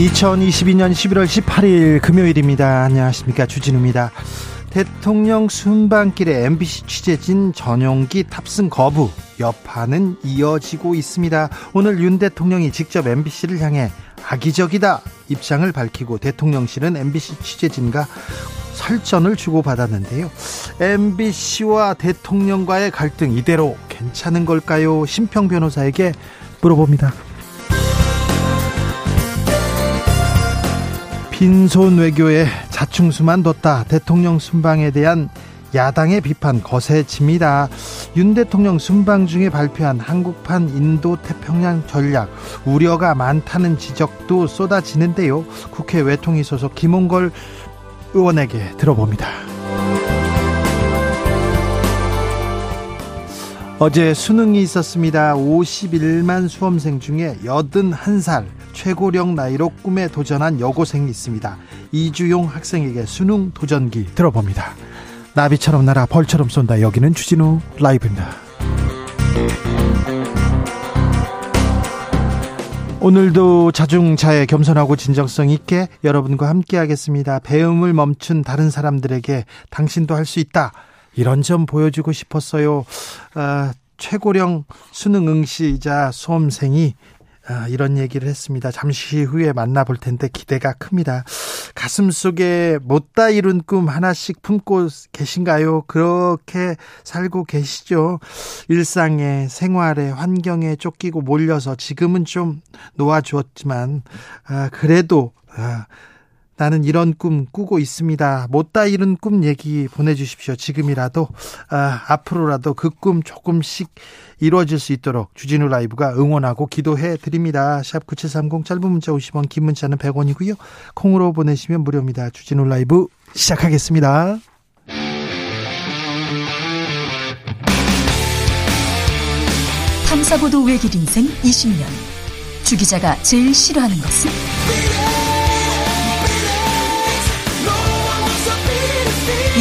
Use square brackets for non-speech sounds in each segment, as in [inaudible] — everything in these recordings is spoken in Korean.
2022년 11월 18일 금요일입니다. 안녕하십니까. 주진우입니다. 대통령 순방길에 MBC 취재진 전용기 탑승 거부 여파는 이어지고 있습니다. 오늘 윤 대통령이 직접 MBC를 향해 악의적이다 입장을 밝히고 대통령실은 MBC 취재진과 설전을 주고받았는데요. MBC와 대통령과의 갈등 이대로 괜찮은 걸까요? 심평 변호사에게 물어봅니다. 빈손 외교에 자충수만 뒀다. 대통령 순방에 대한 야당의 비판 거세집니다. 윤 대통령 순방 중에 발표한 한국판 인도 태평양 전략 우려가 많다는 지적도 쏟아지는데요. 국회 외통위 소속 김홍걸 의원에게 들어봅니다. 어제 수능이 있었습니다. 51만 수험생 중에 81살 최고령 나이로 꿈에 도전한 여고생이 있습니다. 이주용 학생에게 수능 도전기 들어봅니다. 나비처럼 날아 벌처럼 쏜다. 여기는 주진우 라이브입니다. 오늘도 자중차에 겸손하고 진정성 있게 여러분과 함께 하겠습니다. 배움을 멈춘 다른 사람들에게 당신도 할 수 있다. 이런 점 보여주고 싶었어요. 아, 최고령 수능 응시자 수험생이 아, 이런 얘기를 했습니다. 잠시 후에 만나볼 텐데 기대가 큽니다. 가슴 속에 못다 이룬 꿈 하나씩 품고 계신가요? 그렇게 살고 계시죠? 일상에, 생활에, 환경에 쫓기고 몰려서 지금은 좀 놓아주었지만, 아, 그래도, 아, 나는 이런 꿈 꾸고 있습니다. 못다 이룬 꿈 얘기 보내주십시오. 지금이라도 아, 앞으로라도 그 꿈 조금씩 이루어질 수 있도록 주진우 라이브가 응원하고 기도해 드립니다. 샵 9730 짧은 문자 50원 긴 문자는 100원이고요. 콩으로 보내시면 무료입니다. 주진우 라이브 시작하겠습니다. 탐사보도 외길 인생 20년 주 기자가 제일 싫어하는 것은?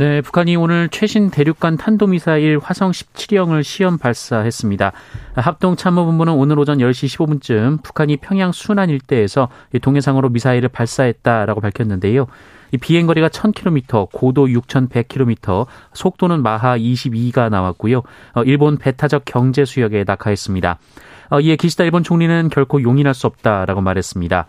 네, 북한이 오늘 최신 대륙간 탄도미사일 화성 17형을 시험 발사했습니다. 합동참모본부는 오늘 오전 10시 15분쯤 북한이 평양 순안 일대에서 동해상으로 미사일을 발사했다라고 밝혔는데요. 이 비행거리가 1000km, 고도 6100km, 속도는 마하 22가 나왔고요. 어, 일본 배타적 경제 수역에 낙하했습니다. 어, 이에 기시다 일본 총리는 결코 용인할 수 없다라고 말했습니다.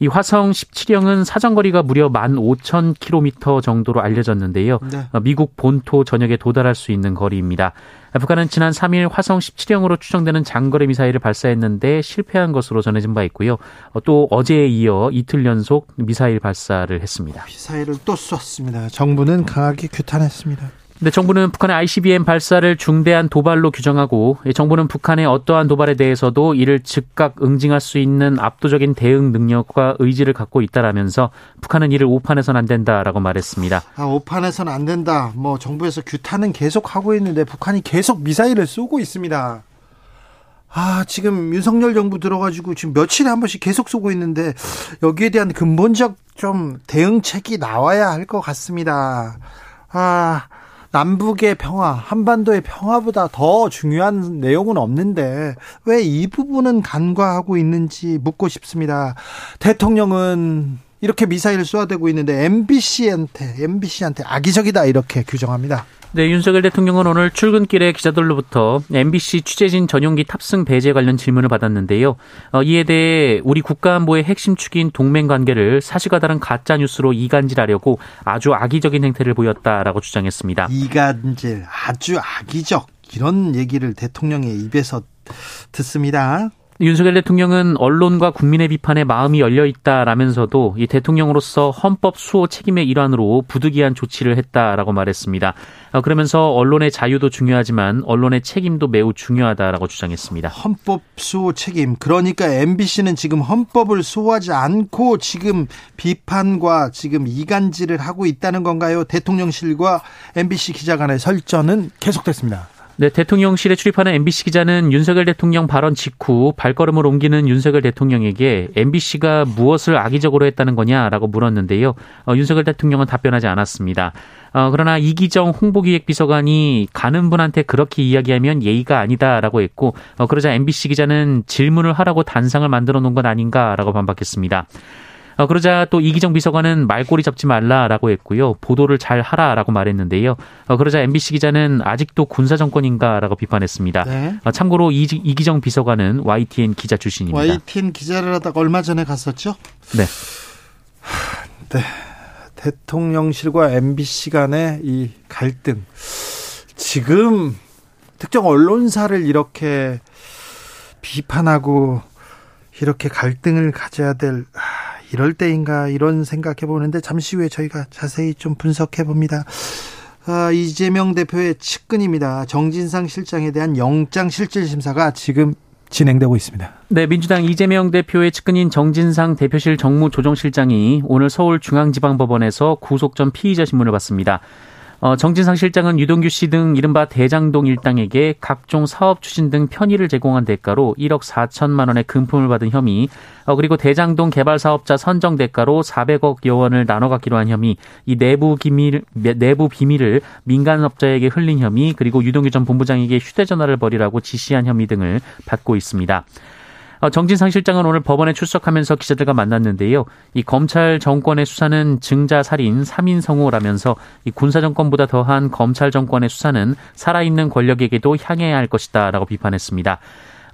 이 화성 17형은 사정거리가 무려 15,000km 정도로 알려졌는데요. 네. 어, 미국 본토 전역에 도달할 수 있는 거리입니다. 북한은 지난 3일 화성 17형으로 추정되는 장거리 미사일을 발사했는데 실패한 것으로 전해진 바 있고요. 어, 또 어제에 이어 이틀 연속 미사일 발사를 했습니다. 미사일을 또 쐈습니다. 정부는 강하게 규탄했습니다. 네, 정부는 북한의 ICBM 발사를 중대한 도발로 규정하고 정부는 북한의 어떠한 도발에 대해서도 이를 즉각 응징할 수 있는 압도적인 대응 능력과 의지를 갖고 있다라면서 북한은 이를 오판해서는 안 된다라고 말했습니다. 아, 오판해서는 안 된다. 뭐 정부에서 규탄은 계속 하고 있는데 북한이 계속 미사일을 쏘고 있습니다. 아, 지금 윤석열 정부 들어가지고 지금 며칠에 한 번씩 계속 쏘고 있는데 여기에 대한 근본적 좀 대응책이 나와야 할 것 같습니다. 아, 남북의 평화, 한반도의 평화보다 더 중요한 내용은 없는데 왜 이 부분은 간과하고 있는지 묻고 싶습니다. 대통령은 이렇게 미사일을 쏘아대고 있는데 MBC한테 MBC한테 악의적이다 이렇게 규정합니다. 네, 윤석열 대통령은 오늘 출근길에 기자들로부터 MBC 취재진 전용기 탑승 배제 관련 질문을 받았는데요. 어, 이에 대해 우리 국가안보의 핵심 축인 동맹 관계를 사실과 다른 가짜 뉴스로 이간질하려고 아주 악의적인 행태를 보였다라고 주장했습니다. 이간질 아주 악의적 이런 얘기를 대통령의 입에서 듣습니다. 윤석열 대통령은 언론과 국민의 비판에 마음이 열려 있다라면서도 이 대통령으로서 헌법 수호 책임의 일환으로 부득이한 조치를 했다라고 말했습니다. 어, 그러면서 언론의 자유도 중요하지만 언론의 책임도 매우 중요하다라고 주장했습니다. 헌법 수호 책임. 그러니까 MBC는 지금 헌법을 수호하지 않고 지금 비판과 지금 이간질을 하고 있다는 건가요? 대통령실과 MBC 기자 간의 설전은 계속됐습니다. 네, 대통령실에 출입하는 MBC 기자는 윤석열 대통령 발언 직후 발걸음을 옮기는 윤석열 대통령에게 MBC가 무엇을 악의적으로 했다는 거냐라고 물었는데요. 어, 윤석열 대통령은 답변하지 않았습니다. 어, 그러나 이기정 홍보기획비서관이 가는 분한테 그렇게 이야기하면 예의가 아니다라고 했고 어, 그러자 MBC 기자는 질문을 하라고 단상을 만들어 놓은 건 아닌가라고 반박했습니다. 어, 그러자 또 이기정 비서관은 말꼬리 잡지 말라라고 했고요. 보도를 잘 하라라고 말했는데요. 어, 그러자 MBC 기자는 아직도 군사 정권인가라고 비판했습니다. 네. 어, 참고로 이, 이기정 비서관은 YTN 기자 출신입니다. YTN 기자를 하다가 얼마 전에 갔었죠? 네. 네. 대통령실과 MBC 간의 이 갈등. 지금 특정 언론사를 이렇게 비판하고 이렇게 갈등을 가져야 될 이럴 때인가 이런 생각해 보는데 잠시 후에 저희가 자세히 좀 분석해 봅니다. 아, 이재명 대표의 측근입니다. 정진상 실장에 대한 영장 실질 심사가 지금 진행되고 있습니다. 네, 민주당 이재명 대표의 측근인 정진상 대표실 정무조정실장이 오늘 서울중앙지방법원에서 구속 전 피의자 신문을 받습니다. 어, 정진상 실장은 유동규 씨 등 이른바 대장동 일당에게 각종 사업 추진 등 편의를 제공한 대가로 1억 4천만 원의 금품을 받은 혐의, 어, 그리고 대장동 개발 사업자 선정 대가로 400억 여 원을 나눠 갖기로 한 혐의, 이 내부 기밀 내부 비밀을 민간업자에게 흘린 혐의, 그리고 유동규 전 본부장에게 휴대전화를 버리라고 지시한 혐의 등을 받고 있습니다. 어, 정진상 실장은 오늘 법원에 출석하면서 기자들과 만났는데요. 이 검찰 정권의 수사는 증자 살인 3인 성호라면서 이 군사 정권보다 더한 검찰 정권의 수사는 살아있는 권력에게도 향해야 할 것이다라고 비판했습니다.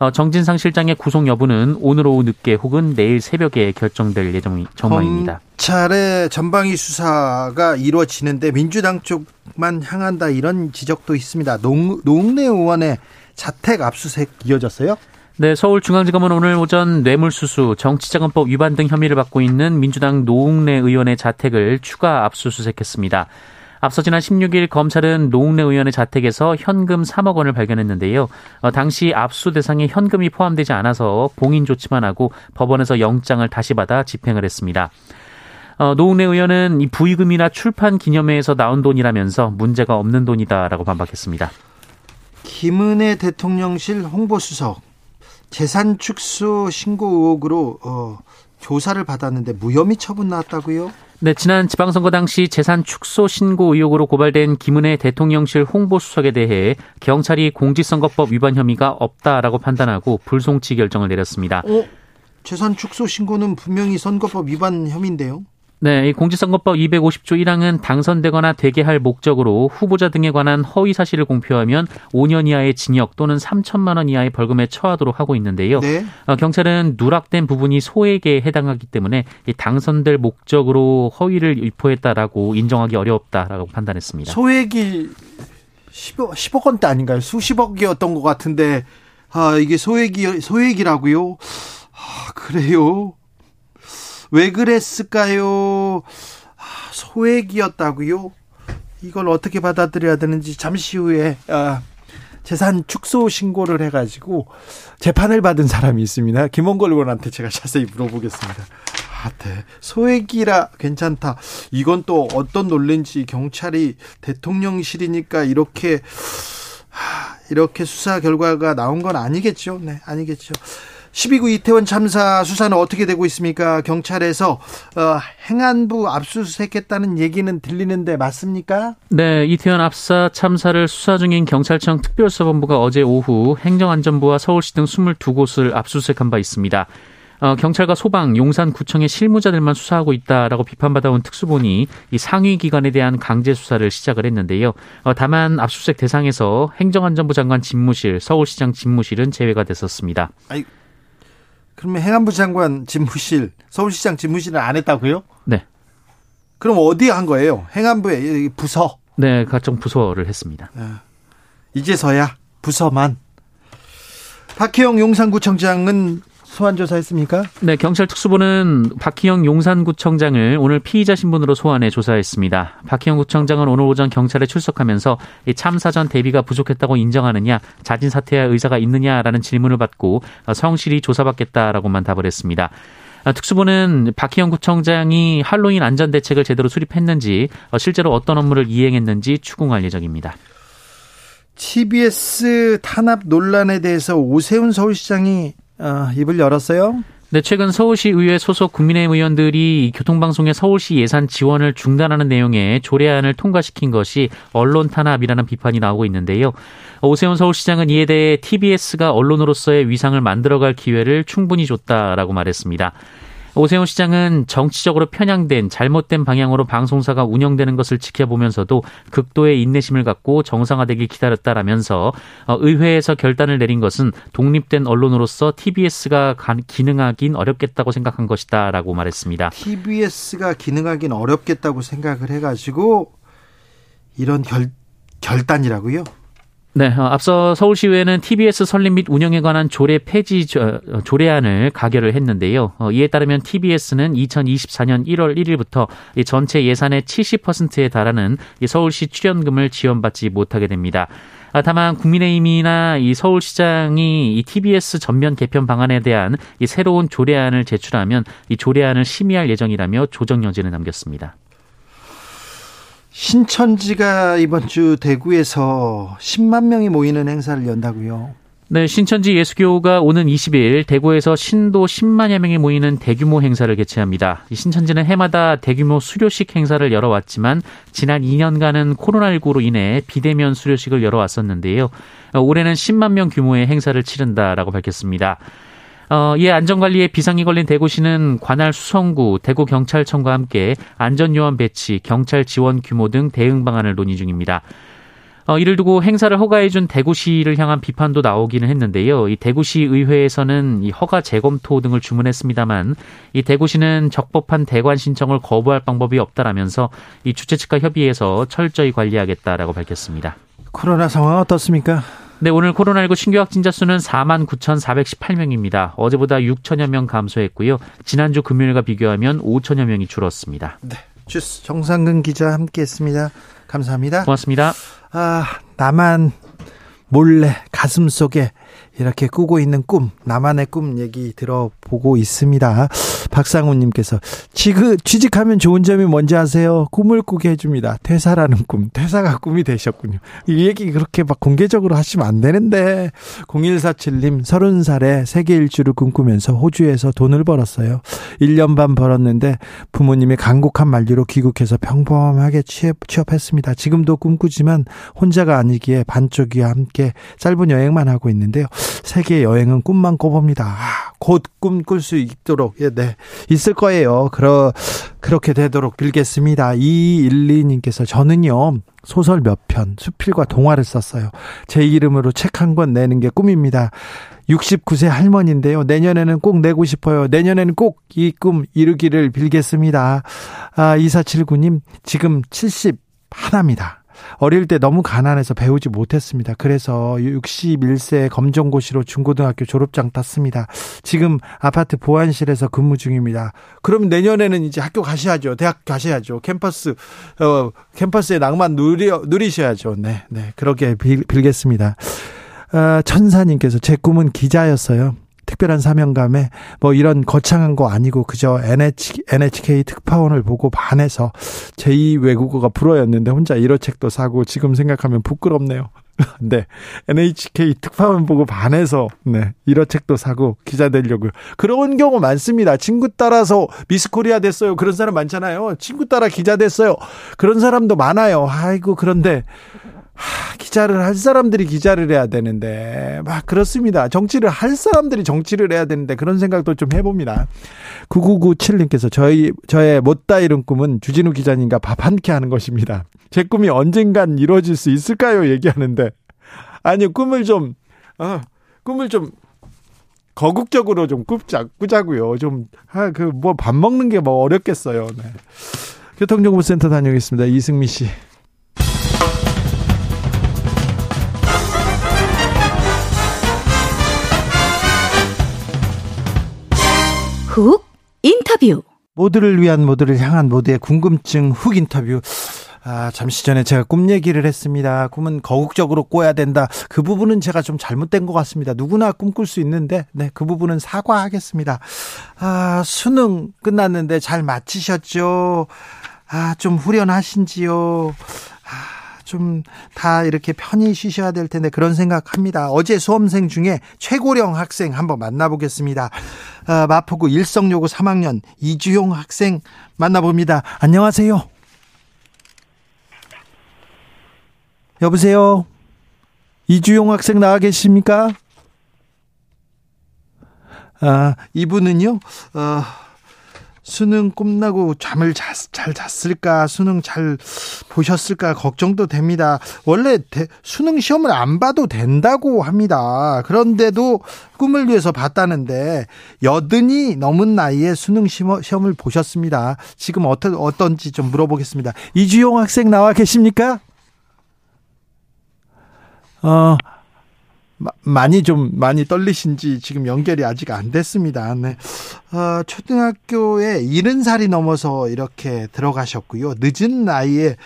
어, 정진상 실장의 구속 여부는 오늘 오후 늦게 혹은 내일 새벽에 결정될 예정 전망입니다. 검찰의 전방위 수사가 이루어지는데 민주당 쪽만 향한다 이런 지적도 있습니다. 농, 농내 의원의 자택 압수수색 이어졌어요? 네, 서울중앙지검은 오늘 오전 뇌물수수, 정치자금법 위반 등 혐의를 받고 있는 민주당 노웅래 의원의 자택을 추가 압수수색했습니다. 앞서 지난 16일 검찰은 노웅래 의원의 자택에서 현금 3억 원을 발견했는데요. 어, 당시 압수 대상에 현금이 포함되지 않아서 봉인 조치만 하고 법원에서 영장을 다시 받아 집행을 했습니다. 어, 노웅래 의원은 이 부의금이나 출판 기념회에서 나온 돈이라면서 문제가 없는 돈이다라고 반박했습니다. 김은혜 대통령실 홍보수석 재산 축소 신고 의혹으로 어, 조사를 받았는데 무혐의 처분 나왔다고요? 네, 지난 지방선거 당시 재산 축소 신고 의혹으로 고발된 김은혜 대통령실 홍보수석에 대해 경찰이 공직선거법 위반 혐의가 없다라고 판단하고 불송치 결정을 내렸습니다. 어? 재산 축소 신고는 분명히 선거법 위반 혐의인데요. 네, 이 공직선거법 250조 1항은 당선되거나 되게 할 목적으로 후보자 등에 관한 허위 사실을 공표하면 5년 이하의 징역 또는 3천만 원 이하의 벌금에 처하도록 하고 있는데요. 네. 어, 경찰은 누락된 부분이 소액에 해당하기 때문에 이 당선될 목적으로 허위를 유포했다라고 인정하기 어렵다라고 판단했습니다. 소액이 10억, 10억 원대 아닌가요? 수십억이었던 것 같은데 아, 이게 소액이 소액이라고요? 아, 그래요. 왜 그랬을까요? 아, 소액이었다고요? 이걸 어떻게 받아들여야 되는지 잠시 후에 아, 재산 축소 신고를 해가지고 재판을 받은 사람이 있습니다. 김원걸 의원한테 제가 자세히 물어보겠습니다. 아, 네. 소액이라 괜찮다. 이건 또 어떤 논리인지 경찰이 대통령실이니까 이렇게 이렇게 수사 결과가 나온 건 아니겠죠. 네, 아니겠죠. 12구 이태원 참사 수사는 어떻게 되고 있습니까? 경찰에서 어, 행안부 압수수색했다는 얘기는 들리는데 맞습니까? 네, 이태원 압사 참사를 수사 중인 경찰청 특별수사본부가 어제 오후 행정안전부와 서울시 등 22곳을 압수수색한 바 있습니다. 어, 경찰과 소방, 용산구청의 실무자들만 수사하고 있다라고 비판받아온 특수본이 이 상위 기관에 대한 강제 수사를 시작을 했는데요. 어, 다만 압수수색 대상에서 행정안전부 장관 집무실, 서울시장 집무실은 제외가 됐었습니다. 아니, 그러면 행안부 장관 집무실, 서울시장 집무실은 안 했다고요? 네. 그럼 어디 한 거예요? 행안부의 부서? 네, 각종 부서를 했습니다. 아, 이제서야 부서만. 박희영 용산구청장은 소환 조사했습니까? 네, 경찰 특수부는 박희영 용산구청장을 오늘 피의자 신분으로 소환해 조사했습니다. 박희영 구청장은 오늘 오전 경찰에 출석하면서 참사 전 대비가 부족했다고 인정하느냐, 자진 사퇴할 의사가 있느냐라는 질문을 받고 성실히 조사받겠다라고만 답을 했습니다. 특수부는 박희영 구청장이 할로윈 안전 대책을 제대로 수립했는지 실제로 어떤 업무를 이행했는지 추궁할 예정입니다. TBS 탄압 논란에 대해서 오세훈 서울시장이 어, 입을 열었어요. 네, 최근 서울시 의회 소속 국민의힘 의원들이 교통방송의 서울시 예산 지원을 중단하는 내용의 조례안을 통과시킨 것이 언론 탄압이라는 비판이 나오고 있는데요. 오세훈 서울시장은 이에 대해 TBS가 언론으로서의 위상을 만들어갈 기회를 충분히 줬다라고 말했습니다. 오세훈 시장은 정치적으로 편향된 잘못된 방향으로 방송사가 운영되는 것을 지켜보면서도 극도의 인내심을 갖고 정상화되길 기다렸다라면서 어, 의회에서 결단을 내린 것은 독립된 언론으로서 TBS가 기능하긴 어렵겠다고 생각한 것이다라고 말했습니다. TBS가 기능하긴 어렵겠다고 생각을 해가지고 이런 결 결단이라고요? 네, 어, 앞서 서울시의회는 TBS 설립 및 운영에 관한 조례 폐지 어, 조례안을 가결을 했는데요. 어, 이에 따르면 TBS는 2024년 1월 1일부터 전체 예산의 70%에 달하는 서울시 출연금을 지원받지 못하게 됩니다. 아, 다만 국민의힘이나 이 서울시장이 이 TBS 전면 개편 방안에 대한 이 새로운 조례안을 제출하면 이 조례안을 심의할 예정이라며 조정 여지를 남겼습니다. 신천지가 이번 주 대구에서 10만 명이 모이는 행사를 연다고요. 네, 신천지 예수교가 오는 20일 대구에서 신도 10만여 명이 모이는 대규모 행사를 개최합니다. 신천지는 해마다 대규모 수료식 행사를 열어왔지만 지난 2년간은 코로나19로 인해 비대면 수료식을 열어왔었는데요. 올해는 10만 명 규모의 행사를 치른다라고 밝혔습니다. 어, 이에 안전관리에 비상이 걸린 대구시는 관할 수성구, 대구경찰청과 함께 안전요원 배치, 경찰 지원 규모 등 대응 방안을 논의 중입니다. 어, 이를 두고 행사를 허가해준 대구시를 향한 비판도 나오기는 했는데요. 이 대구시 의회에서는 이 허가 재검토 등을 주문했습니다만 이 대구시는 적법한 대관 신청을 거부할 방법이 없다라면서 이 주최 측과 협의해서 철저히 관리하겠다라고 밝혔습니다. 코로나 상황 어떻습니까? 네, 오늘 코로나19 신규 확진자 수는 4만 9,418명입니다. 어제보다 6천여 명 감소했고요. 지난주 금요일과 비교하면 5천여 명이 줄었습니다. 네. 주스 정상근 기자 함께했습니다. 감사합니다. 고맙습니다. 아, 나만 몰래 가슴 속에 이렇게 꾸고 있는 꿈, 나만의 꿈 얘기 들어보고 있습니다. 박상우님께서 취직, 취직하면 좋은 점이 뭔지 아세요? 꿈을 꾸게 해줍니다. 퇴사라는 꿈. 퇴사가 꿈이 되셨군요. 이 얘기 그렇게 막 공개적으로 하시면 안 되는데. 0147님, 30살에 세계 일주를 꿈꾸면서 호주에서 돈을 벌었어요. 1년 반 벌었는데 부모님의 간곡한 만류로 귀국해서 평범하게 취업, 취업했습니다. 지금도 꿈꾸지만 혼자가 아니기에 반쪽이와 함께 짧은 여행만 하고 있는데요. 세계 여행은 꿈만 꿔봅니다. 아, 곧 꿈꿀 수 있도록 예, 네 있을 거예요. 그러 그렇게 되도록 빌겠습니다. 2212님께서 저는요 소설 몇 편, 수필과 동화를 썼어요. 제 이름으로 책 한 권 내는 게 꿈입니다. 69세 할머니인데요. 내년에는 꼭 내고 싶어요. 내년에는 꼭 이 꿈 이루기를 빌겠습니다. 아, 2479님, 지금 70 하나입니다. 어릴 때 너무 가난해서 배우지 못했습니다. 그래서 61세 검정고시로 중고등학교 졸업장 땄습니다. 지금 아파트 보안실에서 근무 중입니다. 그럼 내년에는 이제 학교 가셔야죠. 대학 가셔야죠. 캠퍼스 어 캠퍼스의 낭만 누리 누리셔야죠. 네, 네. 그렇게 빌, 빌겠습니다. 어, 천사님께서 제 꿈은 기자였어요. 특별한 사명감에 뭐 이런 거창한 거 아니고 그저 NH, NHK 특파원을 보고 반해서 제2 외국어가 불어였는데 혼자 1호 책도 사고 지금 생각하면 부끄럽네요. [laughs] 네. NHK 특파원 보고 반해서, 네. 1호 책도 사고 기자 되려고요. 그런 경우 많습니다. 친구 따라서 미스 코리아 됐어요. 그런 사람 많잖아요. 친구 따라 기자 됐어요. 그런 사람도 많아요. 아이고, 그런데 하, 기자를 할 사람들이 기자를 해야 되는데 막 그렇습니다. 정치를 할 사람들이 정치를 해야 되는데 그런 생각도 좀 해봅니다. 9997님께서 저희 저의 못다 이룬 꿈은 주진우 기자님과 밥 한 끼 하는 것입니다. 제 꿈이 언젠간 이루어질 수 있을까요? 얘기하는데 아니요 꿈을 좀 어, 꿈을 좀 거국적으로 좀 꾸자, 꾸자고요. 좀, 아, 그, 뭐, 밥 먹는 게 뭐 어렵겠어요. 네. 교통정보센터 다녀오겠습니다. 이승미 씨. 훅 인터뷰. 모두를 위한 모두를 향한 모두의 궁금증 훅 인터뷰. 아, 잠시 전에 제가 꿈 얘기를 했습니다. 꿈은 거국적으로 꿔야 된다. 그 부분은 제가 좀 잘못된 것 같습니다. 누구나 꿈꿀 수 있는데, 네, 그 부분은 사과하겠습니다. 아, 수능 끝났는데 잘 마치셨죠? 아, 좀 후련하신지요? 아, 좀다 이렇게 편히 쉬셔야 될 텐데 그런 생각합니다. 어제 수험생 중에 최고령 학생 한번 만나보겠습니다. 아, 마포구 일성여고 3학년 이주용 학생 만나봅니다. 안녕하세요. 여보세요? 이주용 학생 나와 계십니까? 아, 이분은요, 어, 수능 끝나고 잠을 자, 잘 잤을까, 수능 잘 보셨을까, 걱정도 됩니다. 원래 대, 수능 시험을 안 봐도 된다고 합니다. 그런데도 꿈을 위해서 봤다는데, 여든이 넘은 나이에 수능 시험을 보셨습니다. 지금 어떤, 어떤지 좀 물어보겠습니다. 이주용 학생 나와 계십니까? 어, 많이 좀 많이 떨리신지 지금 연결이 아직 안 됐습니다. 네. 어, 초등학교에 70살이 넘어서 이렇게 들어가셨고요. 늦은 나이에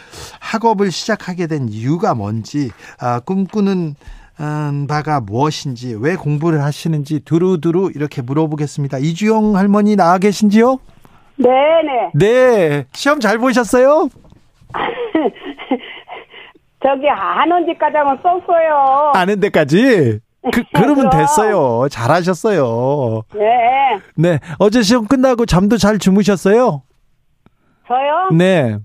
학업을 시작하게 된 이유가 뭔지, 아, 꿈꾸는 음, 바가 무엇인지, 왜 공부를 하시는지 두루두루 이렇게 물어보겠습니다. 이주영 할머니 나와 계신지요? 네네. 네. 시험 잘 보셨어요? [laughs] 저기 아는 데까지는 썼어요. 아는 데까지? 그, [laughs] 그러면 됐어요. 잘하셨어요. 네. 네. 어제 시험 끝나고 잠도 잘 주무셨어요? 저요? 네.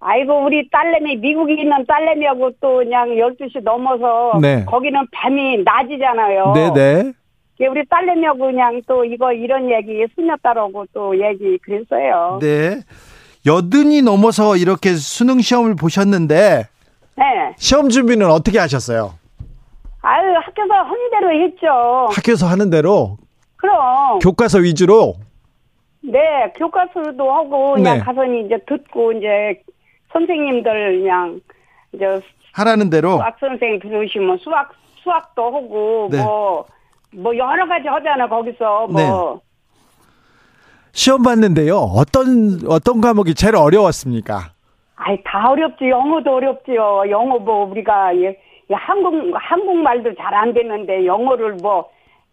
아이고, 우리 딸내미, 미국에 있는 딸내미하고 또 그냥 12시 넘어서. 네. 거기는 밤이 낮이잖아요. 네네. 우리 딸내미하고 그냥 또 이거 이런 얘기 수녀딸하고 또 얘기 그랬어요. 네. 여든이 넘어서 이렇게 수능 시험을 보셨는데 네. 시험 준비는 어떻게 하셨어요? 아유, 학교에서 하는 대로 했죠. 학교에서 하는 대로 그럼. 교과서 위주로 네, 교과서도 하고 그냥 네. 가서 이제 듣고 이제 선생님들 그냥 이제 하라는 대로 수학 선생 들으시면 수학 수학도 하고 네. 뭐 뭐 여러 가지 하잖아 거기서 뭐 네. 시험 봤는데요. 어떤 어떤 과목이 제일 어려웠습니까? 아이 다 어렵지 영어도 어렵지요 영어 뭐 우리가 예, 예, 한국 한국말도 잘 안 되는데 영어를 뭐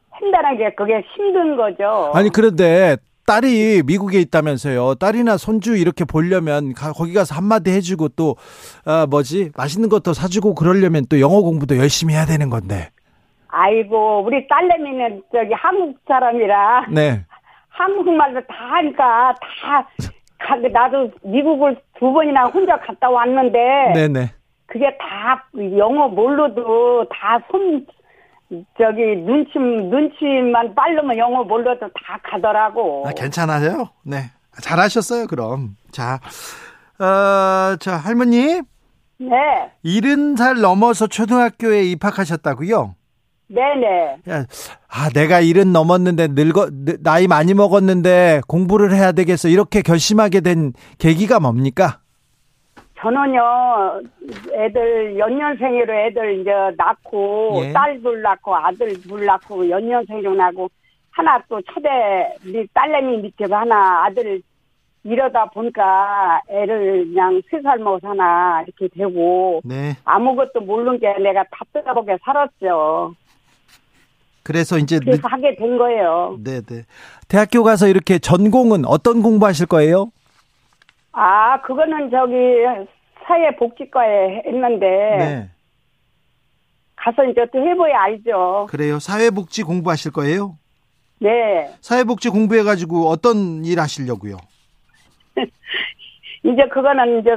한다는 게 그게 힘든 거죠. 아니 그런데 딸이 미국에 있다면서요. 딸이나 손주 이렇게 보려면 가- 거기 가서 한마디 해주고 또 아, 뭐지 맛있는 것도 사주고 그러려면 또 영어 공부도 열심히 해야 되는 건데. 아이고 우리 딸내미는 저기 한국 사람이라 네. [laughs] 한국말도 다 하니까 다 가- 나도 미국을 두 번이나 혼자 갔다 왔는데 네네. 그게 다 영어 몰라도 다손 저기 눈치 눈치만 빠르면 영어 몰라도 다 가더라고. 아, 괜찮아요. 네. 잘하셨어요, 그럼. 자, 어, 자, 할머니, 네, 70살 넘어서 초등학교에 입학하셨다고요? 네네. 야, 아, 내가 70 넘었는데 늙어, 늙- 나이 많이 먹었는데 공부를 해야 되겠어. 이렇게 결심하게 된 계기가 뭡니까? 저는요 애들 연년생으로 애들 이제 낳고 예. 딸둘 낳고 아들 둘 낳고 연년생으로 낳고 하나 또 초대 우리 딸내미 밑에 하나 아들 이러다 보니까 애를 그냥 세살 먹어서 하나 이렇게 되고 네. 아무것도 모르는 게 내가 답답하게 살았죠. 그래서 이제 늦, 그래서 하게 된 거예요. 네, 네. 대학교 가서 이렇게 전공은 어떤 공부하실 거예요? 아, 그거는 저기 사회복지과에 했는데 네. 가서 이제 또 해봐야 알죠. 그래요. 사회복지 공부하실 거예요? 네. 사회복지 공부해가지고 어떤 일 하시려고요? [laughs] 이제 그거는 이제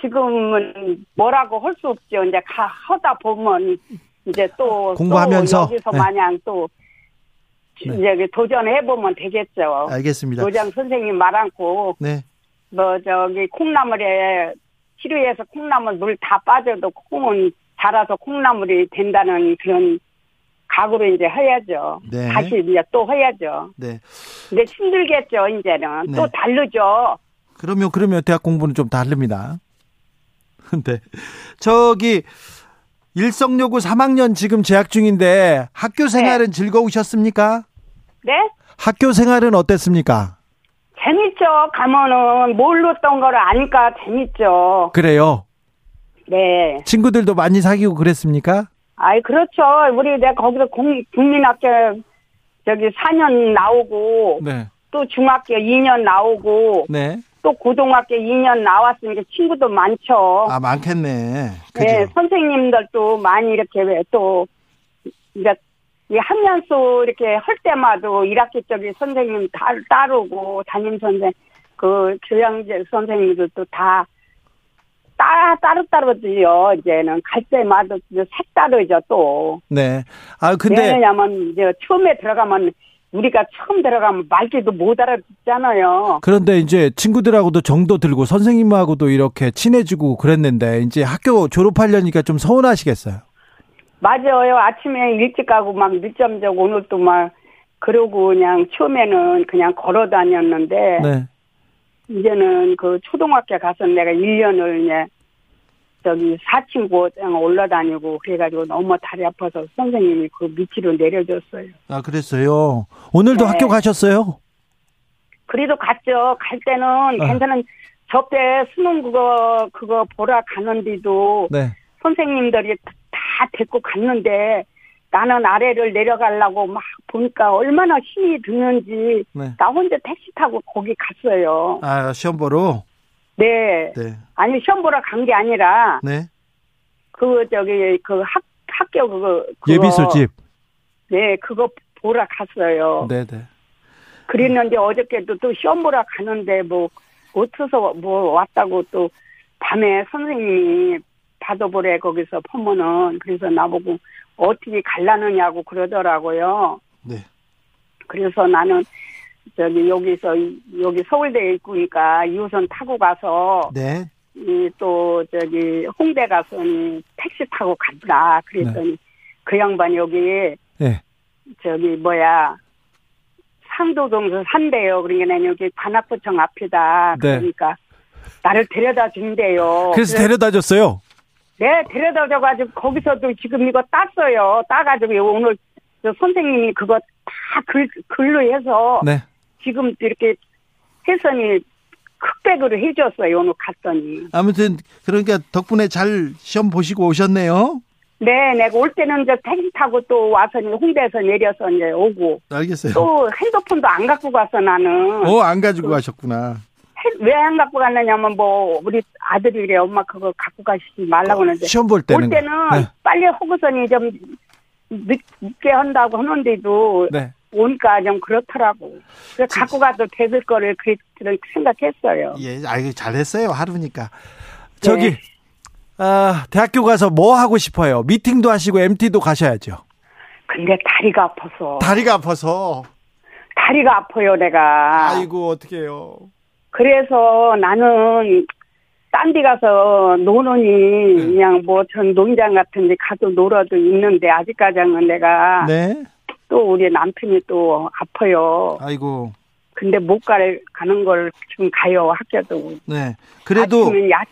지금은 뭐라고 할 수 없죠. 이제 가, 하다 보면 이제 또 공부하면서 또 여기서 네. 마냥 또 네. 이제 도전해 보면 되겠죠. 알겠습니다. 도장 선생님 말 않고 네. 뭐 저기 콩나물에 치료해서 콩나물 물 다 빠져도 콩은 자라서 콩나물이 된다는 그런 각오로 이제 해야죠. 네. 다시 이제 또 해야죠. 네. 근데 힘들겠죠 이제는 네. 또 다르죠. 그러면 그러면 대학 공부는 좀 다릅니다. [laughs] 네. 저기 일성여고 3학년 지금 재학 중인데 학교 생활은 즐거우셨습니까? 네? 학교 생활은 어땠습니까? 재밌죠. 가면은 몰랐던 거를 아니까 재밌죠. 그래요. 네. 친구들도 많이 사귀고 그랬습니까? 아이 그렇죠. 우리 내가 거기서 공, 국민학교 저기 4년 나오고 네. 또 중학교 2년 나오고 네. 또 고등학교 2년 나왔으니까 친구도 많죠. 아, 많겠네. 그죠? 네, 선생님들도 많이 이렇게 왜또 이제 이 학년수 이렇게 할 때마다 1학기 쪽에 선생님 다 따르고 담임 선생 그 교양제 선생님들도 다 따, 따로따로지요. 이제는 갈 때마다 색다르죠, 또. 네. 아, 근데 왜냐면, 이제 처음에 들어가면, 우리가 처음 들어가면 말귀도 못 알아듣잖아요. 그런데 이제 친구들하고도 정도 들고 선생님하고도 이렇게 친해지고 그랬는데 이제 학교 졸업하려니까 좀 서운하시겠어요. 맞아요. 아침에 일찍 가고 막 늦잠 자고 오늘 또 막, 그러고 그냥 처음에는 그냥 걸어 다녔는데, 네. 이제는 그 초등학교 가서 내가 1년을 이제 저기 4층 고장 올라다니고 그래가지고 너무 다리 아파서 선생님이 그 밑으로 내려줬어요. 아, 그랬어요. 오늘도 네. 학교 가셨어요? 그래도 갔죠. 갈 때는 아. 괜찮은 저때 수능 그거 그거 보러 가는데도 네. 선생님들이 다 데리고 갔는데 나는 아래를 내려가려고 막 보니까 얼마나 힘이 드는지 네. 나 혼자 택시 타고 거기 갔어요. 아, 시험 보러? 네. 네. 아니 시험 보러 간 게 아니라 네. 그 저기 그 학 학교 그거, 그거 예비 술집. 네 그거 보러 갔어요. 네, 네. 그랬는데 어저께도 또 시험 보러 가는데 뭐 어디서 뭐 왔다고 또 밤에 선생님이 받아보래 거기서 포문은 그래서 나보고 어떻게 갈라느냐고 그러더라고요. 네. 그래서 나는 저기 여기서 이- 여기 서울대에 있으니까 2호선 타고 가서 네. 이또 저기 홍대 가서 이 택시 타고 간다 그랬더니 그 양반 여기 네. 저기 뭐야 상도동에서 산대요. 그러니까 난 여기 관악구청 앞이다. 네. 그러니까 나를 데려다 준대요. 그래서 데려다 줬어요. 네 데려다 줘가지고 거기서도 지금 이거 땄어요. 따가지고 오늘 저 선생님이 그거 다 글, 글로 해서 네. 지금 이렇게 해선이 흑백으로 해줬어요. 오늘 갔더니. 아무튼 그러니까 덕분에 잘 시험 보시고 오셨네요. 네, 내가 올 때는 이제 택시 타고 또 와서 홍대에서 내려서 이제 오고 알겠어요. 또 핸드폰도 안 갖고 갔어 나는. 어, 안 가지고 가셨구나. 왜 안 갖고 갔느냐면 뭐 우리 아들이 그래 엄마 그거 갖고 가시지 말라고 하는데 시험 볼 때는. 올 때는 네. 빨리 호구선이 좀 늦, 늦게 한다고 하는데도 네. 오니까 좀 그렇더라고. 그래서 갖고 가도 되을 거를 그 생각했어요. 예, 아이고 잘했어요. 하루니까. 저기 아, 대학교 가서 뭐 하고 싶어요? 미팅도 하시고 MT도 가셔야죠. 근데 다리가 아파서 다리가 아파서. 다리가 아파요 내가. 아이고 어떡해요. 그래서 나는 딴 데 가서 노느니 네. 그냥 뭐 전 농장 같은 데 가도 놀아도 있는데 아직까지는 내가 네. 또 우리 남편이 또 아파요. 아이고. 근데 못 갈, 가는 걸 지금 가요, 학교도. 네. 그래도 아침에 약,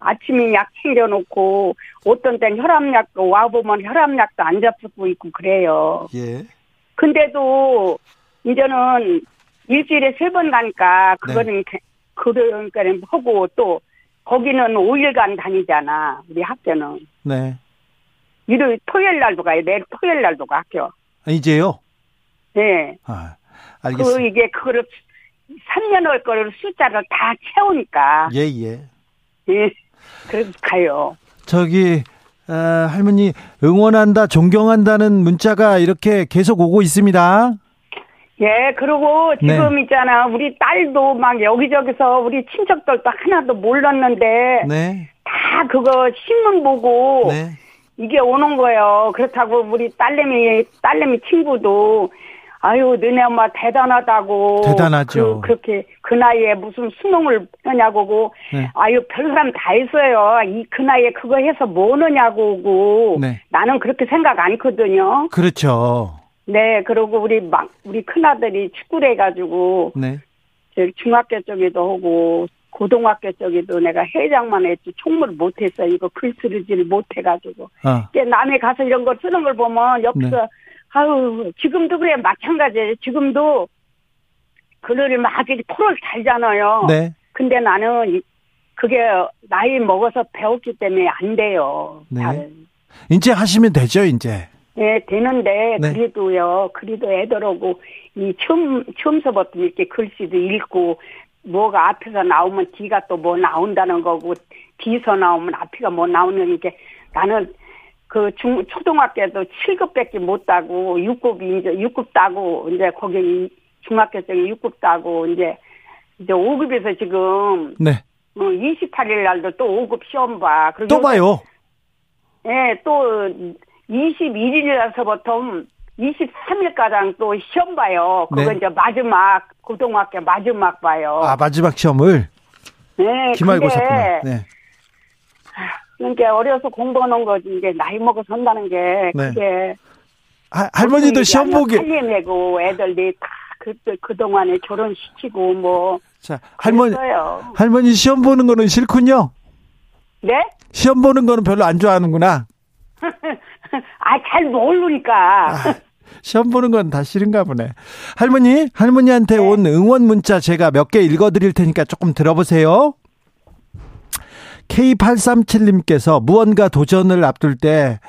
아침에 약 챙겨놓고, 어떤 땐 혈압약도 와 보면 혈압약도 안 잡수고 있고 그래요. 예. 근데도, 이제는 일주일에 세 번 가니까, 네. 그거는, 게- 그러니까 하고 또, 거기는 5일간 다니잖아, 우리 학교는. 네. 일요일, 토요일 날도 가요. 내일 토요일 날도 가, 학교. 아, 이제요. 네. 아, 그, 알겠습니다. 이게, 그거를, 3년 올 거를 숫자를 다 채우니까. 예, 예. 예. 그래서 가요. 저기 아, 할머니 응원한다, 존경한다는 문자가 이렇게 계속 오고 있습니다. 예, 그리고 지금 네. 있잖아. 우리 딸도 막 여기저기서 우리 친척들도 하나도 몰랐는데 네. 다 그거 신문 보고 네. 이게 오는 거예요. 그렇다고 우리 딸내미 딸내미 친구도 아유 너네 엄마 대단하다고 대단하죠. 그, 그렇게 그 나이에 무슨 수능을 하냐고 네. 아유 별 사람 다 했어요. 이 그 나이에 그거 해서 뭐 하느냐고 네. 나는 그렇게 생각 않거든요. 그렇죠. 네 그리고 우리 막 우리 큰 아들이 축구를 해가지고 네. 중학교 쪽에도 하고 고등학교 쪽에도 내가 회장만 했지 총무를 못했어 이거 글 쓰지를 못해가지고 아, 이제 남에 가서 이런 거 쓰는 걸 보면 옆에서 네. 아유 지금도 그래 마찬가지예요 지금도 글을 막 이렇게 토를 달잖아요 네. 근데 나는 이- 그게 나이 먹어서 배웠기 때문에 안 돼요 네. 잘. 이제 하시면 되죠, 이제. 네, 되는데, 네. 그래도요, 그래도 애들하고, 이 처음, 처음서부터 이렇게 글씨도 읽고, 뭐가 앞에서 나오면 뒤가 또 뭐 나온다는 거고, 뒤서 나오면 앞이가 뭐 나오는 게, 나는 그 중, 초등학교도 7급밖에 못 따고, 6급이 이제 6급 따고, 이제 거기 이 중학교 쪽에 6급 따고, 이제, 이제 5급에서 지금, 네. 어, 28일 날도 또 5급 시험 봐. 또 봐요. 예, 또 21일에서부터 23일가량 또 시험 봐요. 그거 네. 이제 마지막 고등학교 마지막 봐요. 아, 마지막 시험을 네, 기말고사구나. 근데 네. 그러니까 어려서 공부하는 거지 이게 나이 먹어서 한다는 게 네. 그게 하- 할머니도 시험 보기. 살림내고 애들이 다 그 그 동안에 결혼시키고 뭐 자, 할머니 그랬어요. 할머니 시험 보는 거는 싫군요. 네? 시험 보는 거는 별로 안 좋아하는구나. [laughs] 아 잘 모르니까. 아, 시험 보는 건 다 싫은가 보네. 할머니, 할머니한테 네. 온 응원 문자 제가 몇 개 읽어 드릴 테니까 조금 들어보세요. K837님께서 무언가 도전을 앞둘 때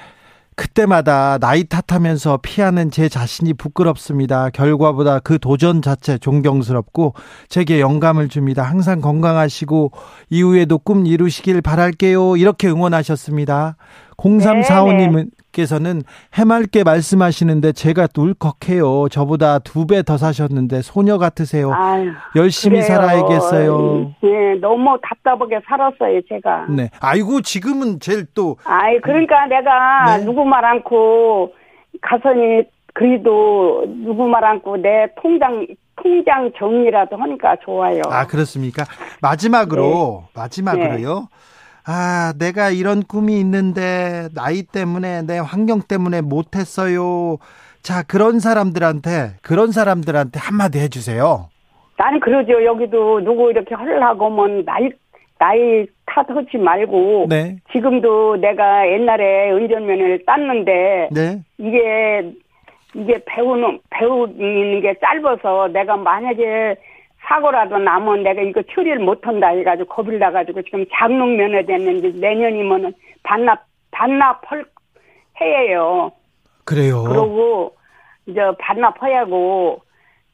그때마다 나이 탓하면서 피하는 제 자신이 부끄럽습니다. 결과보다 그 도전 자체 존경스럽고 제게 영감을 줍니다. 항상 건강하시고 이후에도 꿈 이루시길 바랄게요. 이렇게 응원하셨습니다. 0345님께서는 해맑게 말씀하시는데 제가 울컥해요. 저보다 두 배 더 사셨는데 소녀 같으세요. 아유, 열심히 그래요. 살아야겠어요. 네, 너무 답답하게 살았어요, 제가. 네. 아이고 지금은 제일 또 아이, 그러니까 내가 네. 누구 말 않고 가서니 그래도 누구 말 않고 내 통장, 통장 정리라도 하니까 좋아요. 아, 그렇습니까? 마지막으로, 마지막으로요. 아, 내가 이런 꿈이 있는데, 나이 때문에, 내 환경 때문에 못 했어요. 자, 그런 사람들한테, 그런 사람들한테 한마디 해 주세요. 나는 그러죠. 여기도 누구 이렇게 하려고 하면 나이, 나이 탓하지 말고. 네. 지금도 내가 옛날에 운전면허를 땄는데. 네. 이게 이게 배우는 배우는 게 짧아서 내가 만약에 사고라도 나면 내가 이거 처리를 못한다 해가지고 겁을 나가지고 지금 장롱 면허 됐는데 내년이면은 반납 반납할 해예요. 그래요. 그러고 이제 반납하야고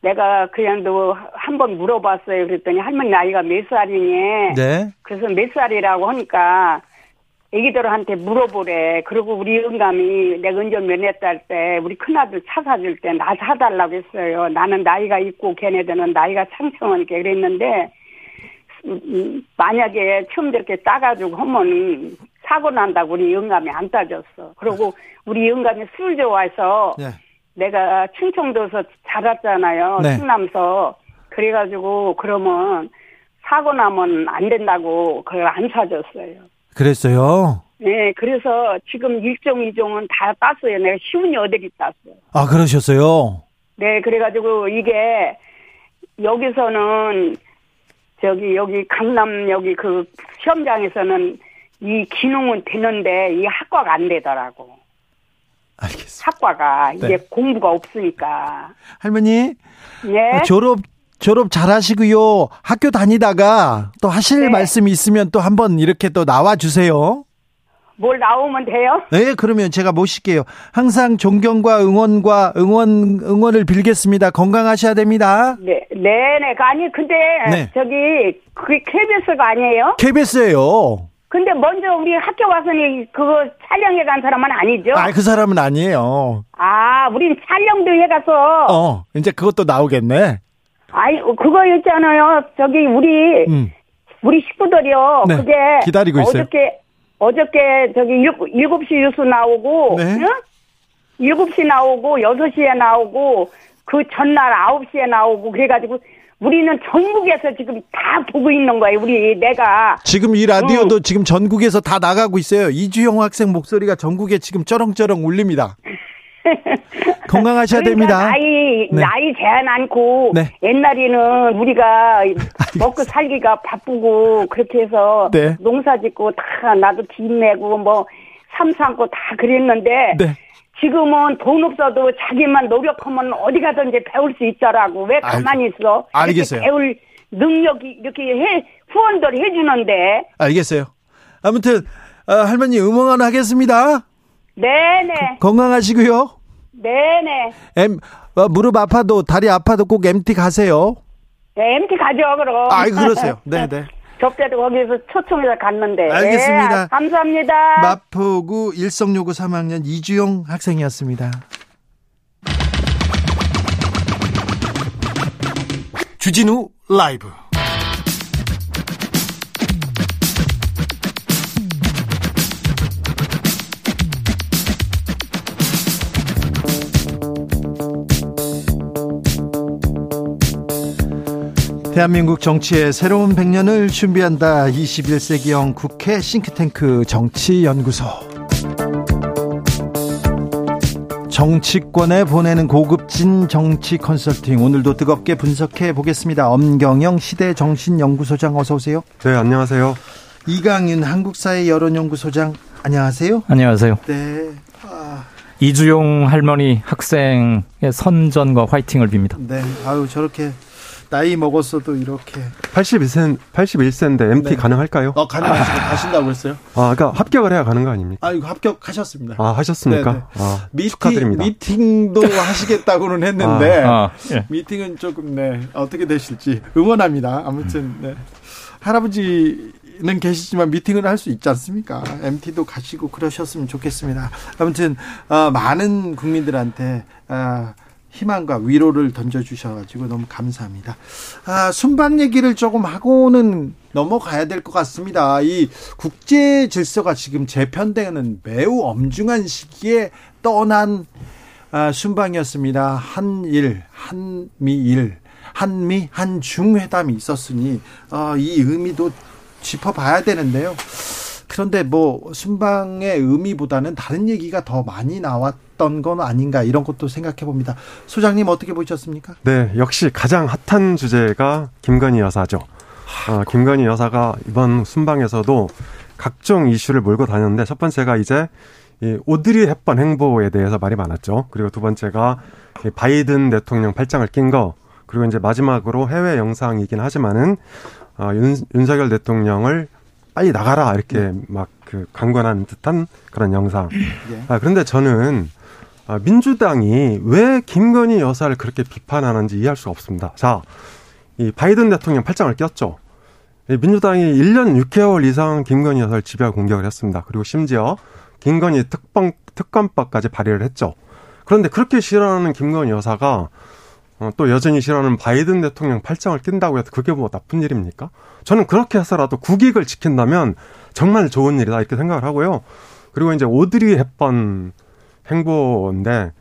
내가 그냥도 한 번 물어봤어요. 그랬더니 할머니 나이가 몇 살이니? 네. 그래서 몇 살이라고 하니까 애기들한테 물어보래. 그리고 우리 영감이 내가 운전 면허 딸때 우리 큰아들 차 사줄 때 나 사달라고 했어요. 나는 나이가 있고 걔네들은 나이가 창청하니까 그랬는데 음, 음, 만약에 처음 저렇게 따가지고 하면 사고 난다고 우리 영감이 안 따졌어. 그리고 우리 영감이 술 좋아해서 네. 내가 충청도에서 자랐잖아요. 네. 충남서. 그래가지고 그러면 사고 나면 안 된다고 그걸 안 사줬어요. 그랬어요. 네, 그래서 지금 일종 이종은 다 땄어요. 내가 쉬운 여덟이 땄어요. 아, 그러셨어요. 네, 그래가지고 이게 여기서는 저기 여기 강남 여기 그 시험장에서는 이 기능은 되는데 이 학과가 안 되더라고. 알겠습니다. 학과가 이게 네. 공부가 없으니까. 할머니, 네. 졸업, 졸업 잘 하시고요. 학교 다니다가 또 하실 네. 말씀이 있으면 또 한번 이렇게 또 나와 주세요. 뭘 나오면 돼요? 네, 그러면 제가 모실게요. 항상 존경과 응원과 응원, 응원을 빌겠습니다. 건강하셔야 됩니다. 네, 네 네. 아니, 근데, 네. 저기, 그게 KBS가 아니에요? KBS예요. 근데 먼저 우리 학교 와서는 그거 촬영해 간 사람은 아니죠? 아, 그 사람은 아니에요. 아, 우린 촬영도 해가서. 어, 이제 그것도 나오겠네. 아이, 그거 있잖아요. 저기, 우리, 음. 우리 식구들이요. 네, 그게. 기다리고 있어요. 어저께, 어저께 저기 일, 7시 뉴스 나오고. 네. 응? 7시 나오고, 6시에 나오고, 그 전날 9시에 나오고, 그래 가지고, 우리는 전국에서 지금 다 보고 있는 거예요. 우리 내가. 지금 이 라디오도 지금 전국에서 다 나가고 있어요. 이주영 학생 목소리가 전국에 지금 쩌렁쩌렁 울립니다. [laughs] 건강하셔야 그러니까 됩니다. 나이 네. 나이 제한 않고 네. 옛날에는 우리가 먹고 살기가 바쁘고 그렇게 해서 네. 농사짓고 다 나도 빚 내고 뭐 삼삼고 다 그랬는데 네. 지금은 돈 없어도 자기만 노력하면 어디 가든지 배울 수 있더라고 왜 가만히 있어? 알겠어요. 배울 능력이 이렇게 해 후원들 해주는데 알겠어요. 아무튼 어, 할머니 응원 하겠습니다. 네네 건강하시고요. 네네 M, 어, 무릎 아파도 다리 아파도 꼭 MT 가세요. 네, MT 가죠 그럼. 아, 그러세요. 네, 네. [laughs] 접대도 거기서 초청해서 갔는데. 알겠습니다. 네, 감사합니다. 마포구 일성요구 3학년 이주영 학생이었습니다. 주진우 라이브. 대한민국 정치의 새로운 100년을 준비한다. 21세기형 국회 싱크탱크 정치연구소. 정치권에 보내는 고급진 정치 컨설팅 오늘도 뜨겁게 분석해 보겠습니다. 엄경영 시대 정신연구소장 어서 오세요. 네, 안녕하세요. 이강윤 한국사회 여론연구소장 안녕하세요. 안녕하세요. 네. 아, 이주용 할머니 학생의 선전과 화이팅을 빕니다. 네. 아유 저렇게 나이 먹었어도 이렇게 81세, 81세인데 MT 네. 가능할까요? 어 가능하시고 가신다고 했어요? 아, 그러니까 합격을 해야 가는 거 아닙니까? 아 이거 합격하셨습니다. 아, 하셨습니까? 네, 네. 아, 미팅, 축하드립니다. 미팅도 하시겠다고는 했는데 아, 예. 미팅은 조금 네 어떻게 되실지 응원합니다. 아무튼 네. 할아버지 는 계시지만 미팅을 할 수 있지 않습니까? MT도 가시고 그러셨으면 좋겠습니다. 아무튼 어, 많은 국민들한테 아, 희망과 위로를 던져주셔가지고 너무 감사합니다. 아, 순방 얘기를 조금 하고는 넘어가야 될 것 같습니다. 이 국제 질서가 지금 재편되는 매우 엄중한 시기에 떠난 아, 순방이었습니다. 한일, 한미일, 한미, 한중 회담이 있었으니 어, 이 의미도 짚어봐야 되는데요. 그런데 뭐 순방의 의미보다는 다른 얘기가 더 많이 나왔 던 건 아닌가 이런 것도 생각해 봅니다. 소장님 어떻게 보셨습니까? 네, 역시 가장 핫한 주제가 김건희 여사죠. 아, 김건희 여사가 이번 순방에서도 각종 이슈를 몰고 다녔는데 첫 번째가 이제 이 오드리 헵번 행보에 대해서 말이 많았죠. 그리고 두 번째가 이 바이든 대통령 팔짱을 낀 거. 그리고 이제 마지막으로 해외 영상이긴 하지만은 아, 윤, 윤석열 대통령을 빨리 나가라 이렇게 막 그 강권한 듯한 그런 영상. 예. 아, 그런데 저는 아, 민주당이 왜 김건희 여사를 그렇게 비판하는지 이해할 수가 없습니다. 자, 이 바이든 대통령 팔짱을 꼈죠. 이 민주당이 1년 6개월 이상 김건희 여사를 집요하게 공격을 했습니다. 그리고 심지어 김건희 특방, 특검법까지 발의를 했죠. 그런데 그렇게 싫어하는 김건희 여사가 어, 또 여전히 싫어하는 바이든 대통령 팔짱을 낀다고 해서 그게 뭐 나쁜 일입니까? 저는 그렇게 해서라도 국익을 지킨다면 정말 좋은 일이다 이렇게 생각을 하고요. 그리고 이제 오드리 헵번 행보인데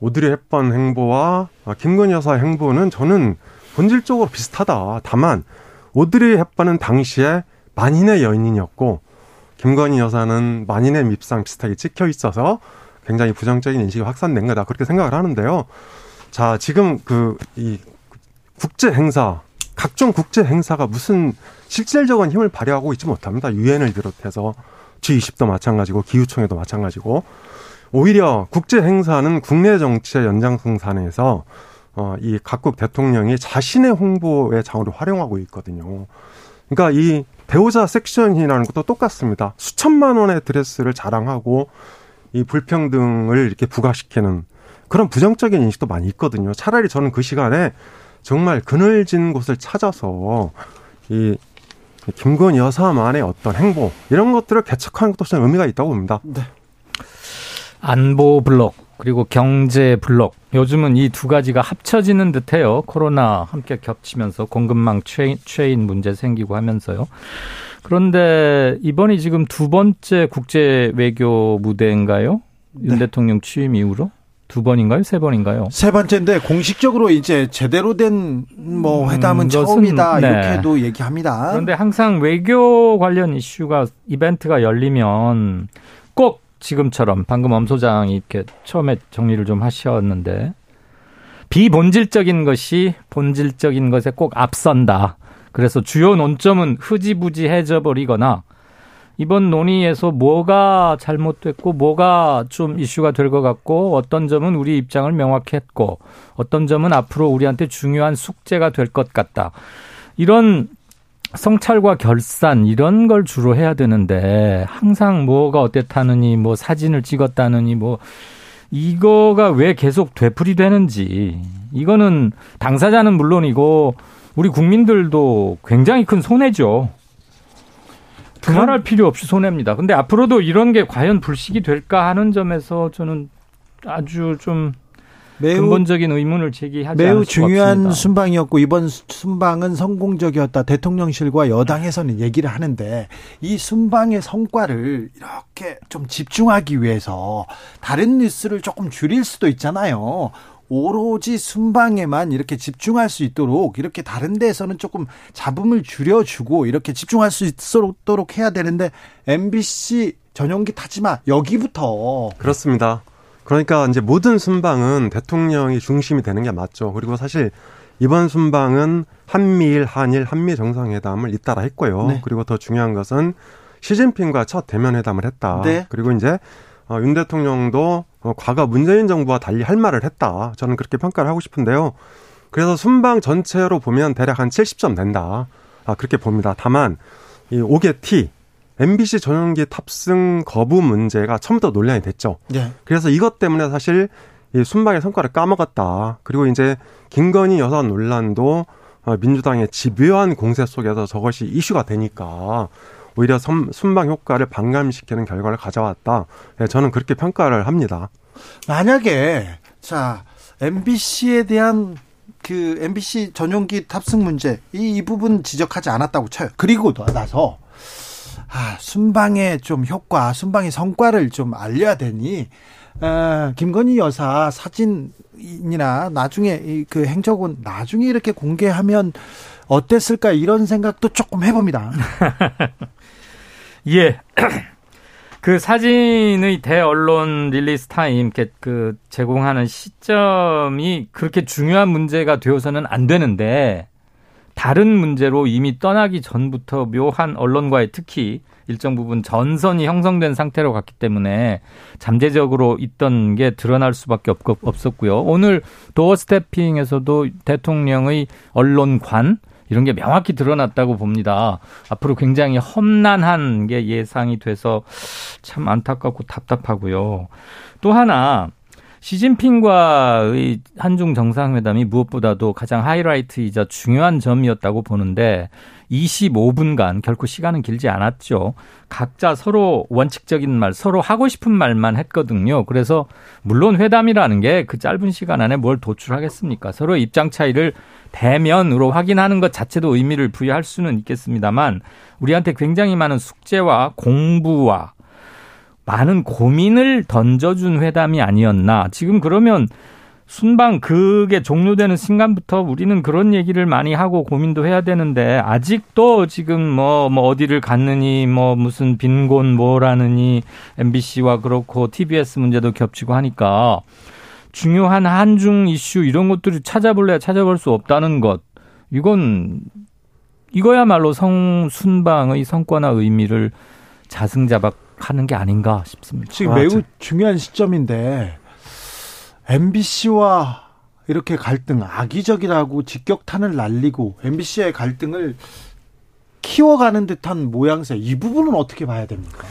오드리 헵번 행보와 김건희 여사 행보는 저는 본질적으로 비슷하다. 다만 오드리 헵번은 당시에 만인의 여인이었고 김건희 여사는 만인의 밉상 비슷하게 찍혀 있어서 굉장히 부정적인 인식이 확산된 거다 그렇게 생각을 하는데요. 자 지금 그 이 국제 행사 각종 국제 행사가 무슨 실질적인 힘을 발휘하고 있지 못합니다. 유엔을 비롯해서 G20도 마찬가지고 기후총회도 마찬가지고 오히려 국제 행사는 국내 정치의 연장선상에서 어, 이 각국 대통령이 자신의 홍보의 장으로 활용하고 있거든요. 그러니까 이 배우자 섹션이라는 것도 똑같습니다. 수천만 원의 드레스를 자랑하고 이 불평등을 이렇게 부각시키는 그런 부정적인 인식도 많이 있거든요. 차라리 저는 그 시간에 정말 그늘진 곳을 찾아서 이 김건희 여사만의 어떤 행보 이런 것들을 개척하는 것도 저는 의미가 있다고 봅니다. 네. 안보 블록 그리고 경제 블록 요즘은 이 두 가지가 합쳐지는 듯해요. 코로나 함께 겹치면서 공급망 최인 문제 생기고 하면서요. 그런데 이번이 지금 두 번째 국제 외교 무대인가요? 윤 네. 대통령 취임 이후로? 두 번인가요? 세 번인가요? 세 번째인데 공식적으로 이제 제대로 된 뭐 회담은 음, 처음이다 네. 이렇게도 얘기합니다. 그런데 항상 외교 관련 이슈가 이벤트가 열리면 꼭 지금처럼 방금 엄 소장이 이렇게 처음에 정리를 좀 하셨는데 비본질적인 것이 본질적인 것에 꼭 앞선다. 그래서 주요 논점은 흐지부지해져 버리거나 이번 논의에서 뭐가 잘못됐고 뭐가 좀 이슈가 될 것 같고 어떤 점은 우리 입장을 명확히 했고 어떤 점은 앞으로 우리한테 중요한 숙제가 될 것 같다. 이런 성찰과 결산 이런 걸 주로 해야 되는데 항상 뭐가 어땠다느니 뭐 사진을 찍었다느니 뭐 이거가 왜 계속 되풀이되는지 이거는 당사자는 물론이고 우리 국민들도 굉장히 큰 손해죠. 그만할 필요 없이 손해입니다. 근데 앞으로도 이런 게 과연 불식이 될까 하는 점에서 저는 아주 좀 매우 근본적인 의문을 제기하지 매우 중요한 없습니다. 순방이었고 이번 순방은 성공적이었다. 대통령실과 여당에서는 얘기를 하는데 이 순방의 성과를 이렇게 좀 집중하기 위해서 다른 뉴스를 조금 줄일 수도 있잖아요. 오로지 순방에만 이렇게 집중할 수 있도록 이렇게 다른 데에서는 조금 잡음을 줄여주고 이렇게 집중할 수 있도록 해야 되는데 MBC 전용기 타지 마 여기부터 그렇습니다. 그러니까 이제 모든 순방은 대통령이 중심이 되는 게 맞죠. 그리고 사실 이번 순방은 한미일, 한일, 한미 정상회담을 잇따라 했고요. 네. 그리고 더 중요한 것은 시진핑과 첫 대면 회담을 했다. 네. 그리고 이제 어, 윤 대통령도 어, 과거 문재인 정부와 달리 할 말을 했다. 저는 그렇게 평가를 하고 싶은데요. 그래서 순방 전체로 보면 대략 한 70점 된다. 아, 그렇게 봅니다. 다만 이 5개 T MBC 전용기 탑승 거부 문제가 처음부터 논란이 됐죠. 네. 그래서 이것 때문에 사실 이 순방의 성과를 까먹었다. 그리고 이제 김건희 여사 논란도 어, 민주당의 집요한 공세 속에서 저것이 이슈가 되니까 오히려 순방 효과를 반감시키는 결과를 가져왔다. 네, 저는 그렇게 평가를 합니다. 만약에 자 MBC에 대한 그 MBC 전용기 탑승 문제 이, 이 부분 지적하지 않았다고 쳐요. 그리고 나서 아, 순방의 좀 효과, 순방의 성과를 좀 알려야 되니, 아, 김건희 여사 사진이나 나중에 그 행적은 나중에 이렇게 공개하면 어땠을까 이런 생각도 조금 해봅니다. [laughs] 예. [clears throat] 그 사진의 대언론 release time 그 제공하는 시점이 그렇게 중요한 문제가 되어서는 안 되는데 다른 문제로 이미 떠나기 전부터 묘한 언론과의 특히 일정 부분 전선이 형성된 상태로 갔기 때문에 잠재적으로 있던 게 드러날 수밖에 없었고요. 오늘 도어 스태핑에서도 대통령의 언론관 이런 게 명확히 드러났다고 봅니다. 앞으로 굉장히 험난한 게 예상이 돼서 참 안타깝고 답답하고요. 또 하나 시진핑과의 한중 정상회담이 무엇보다도 가장 하이라이트이자 중요한 점이었다고 보는데 25분간 결코 시간은 길지 않았죠. 각자 서로 원칙적인 말, 서로 하고 싶은 말만 했거든요. 그래서 물론 회담이라는 게 그 짧은 시간 안에 뭘 도출하겠습니까? 서로 입장 차이를 대면으로 확인하는 것 자체도 의미를 부여할 수는 있겠습니다만 우리한테 굉장히 많은 숙제와 공부와 많은 고민을 던져준 회담이 아니었나. 지금 그러면 순방 그게 종료되는 순간부터 우리는 그런 얘기를 많이 하고 고민도 해야 되는데 아직도 지금 뭐, 뭐 어디를 갔느니 뭐 무슨 빈곤 뭐라느니 MBC와 그렇고 TBS 문제도 겹치고 하니까 중요한 한중 이슈 이런 것들을 찾아볼래 찾아볼 수 없다는 것 이건 이거야말로 성 순방의 성과나 의미를 자승자박 하는 게 아닌가 싶습니다. 지금 아, 매우 저... 중요한 시점인데 MBC와 이렇게 갈등 악의적이라고 직격탄을 날리고 MBC의 갈등을 키워가는 듯한 모양새 이 부분은 어떻게 봐야 됩니까?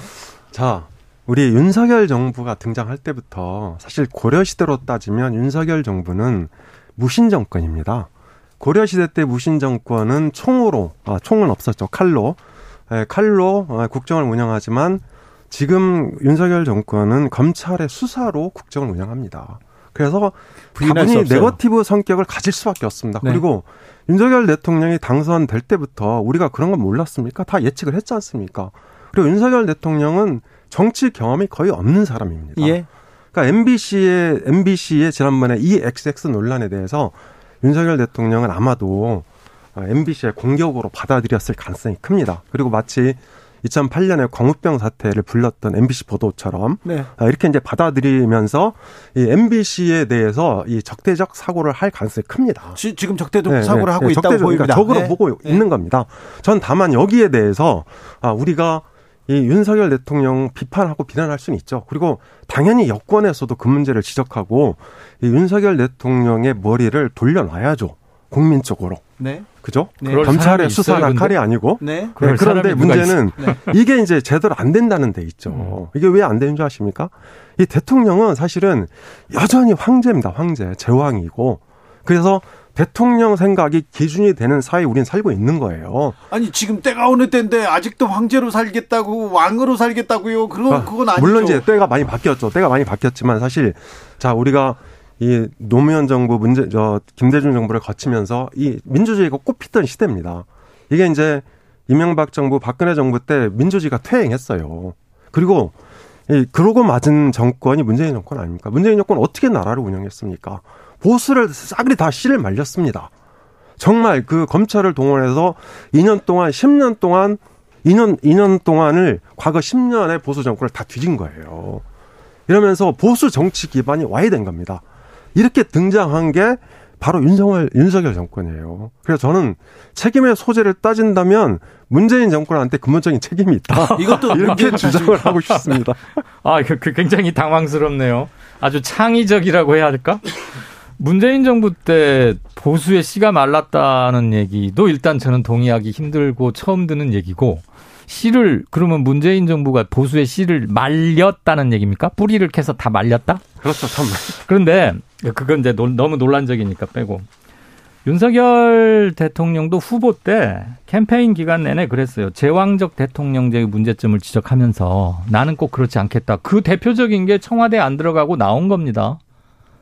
자, 우리 윤석열 정부가 등장할 때부터 사실 고려 시대로 따지면 윤석열 정부는 무신 정권입니다. 고려시대 때 무신 정권은 총으로, 아, 총은 없었죠. 칼로. 예, 칼로 아, 국정을 운영하지만 지금 윤석열 정권은 검찰의 수사로 국정을 운영합니다. 그래서 다분히 네거티브 성격을 가질 수밖에 없습니다. 네. 그리고 윤석열 대통령이 당선될 때부터 우리가 그런 건 몰랐습니까? 다 예측을 했지 않습니까? 그리고 윤석열 대통령은 정치 경험이 거의 없는 사람입니다. 예. 그러니까 MBC의 MBC의 지난번에 이 XX 논란에 대해서 윤석열 대통령은 아마도 MBC의 공격으로 받아들였을 가능성이 큽니다. 그리고 마치 2008년에 광우병 사태를 불렀던 MBC 보도처럼 네. 아, 이렇게 이제 받아들이면서 이 MBC에 대해서 이 적대적 사고를 할 가능성이 큽니다. 지, 금 적대적 네, 사고를 네, 하고 네, 있다고 적대적, 보입니다. 그러니까 적으로 네. 보고 네. 있는 겁니다. 전 다만 여기에 대해서 아 우리가 이 윤석열 대통령 비판하고 비난할 수는 있죠. 그리고 당연히 여권에서도 그 문제를 지적하고 이 윤석열 대통령의 머리를 돌려놔야죠. 국민 쪽으로. 네. 그죠? 네. 검찰의 수사나 있어요, 칼이 아니고. 네. 네. 그런데 문제는 네. [laughs] 이게 이제 제대로 안 된다는 데 있죠. 음. 이게 왜 안 되는 줄 아십니까? 이 대통령은 사실은 여전히 황제입니다. 황제. 제왕이고. 그래서 대통령 생각이 기준이 되는 사회에 우리는 살고 있는 거예요. 아니 지금 때가 어느 때인데 아직도 황제로 살겠다고 왕으로 살겠다고요. 그건 아, 그건 아니죠. 물론 이제 때가 많이 바뀌었죠. 때가 많이 바뀌었지만 사실 자 우리가 이 노무현 정부 문제 저 김대중 정부를 거치면서 이 민주주의가 꽃피던 시대입니다. 이게 이제 이명박 정부 박근혜 정부 때 민주주의가 퇴행했어요. 그리고 이 그러고 맞은 정권이 문재인 정권 아닙니까? 문재인 정권 어떻게 나라를 운영했습니까? 보수를 싸그리 다 씨를 말렸습니다. 정말 그 검찰을 동원해서 2년 동안 10년 동안 2년 2년 동안을 과거 10년의 보수 정권을 다 뒤진 거예요. 이러면서 보수 정치 기반이 와야 된 겁니다. 이렇게 등장한 게 바로 윤석열, 윤석열 정권이에요. 그래서 저는 책임의 소재를 따진다면 문재인 정권한테 근본적인 책임이 있다. 아, [laughs] 이것도 이렇게 주장을 하고 싶습니다. [laughs] 아, 그, 그 굉장히 당황스럽네요. 아주 창의적이라고 해야 할까? 문재인 정부 때 보수의 씨가 말랐다는 얘기도 일단 저는 동의하기 힘들고 처음 듣는 얘기고 씨를 그러면 문재인 정부가 보수의 씨를 말렸다는 얘기입니까? 뿌리를 캐서 다 말렸다? 그렇죠, 참. 그런데 그건 이제 너무 논란적이니까 빼고 윤석열 대통령도 후보 때 캠페인 기간 내내 그랬어요. 제왕적 대통령제의 문제점을 지적하면서 나는 꼭 그렇지 않겠다. 그 대표적인 게 청와대 안 들어가고 나온 겁니다.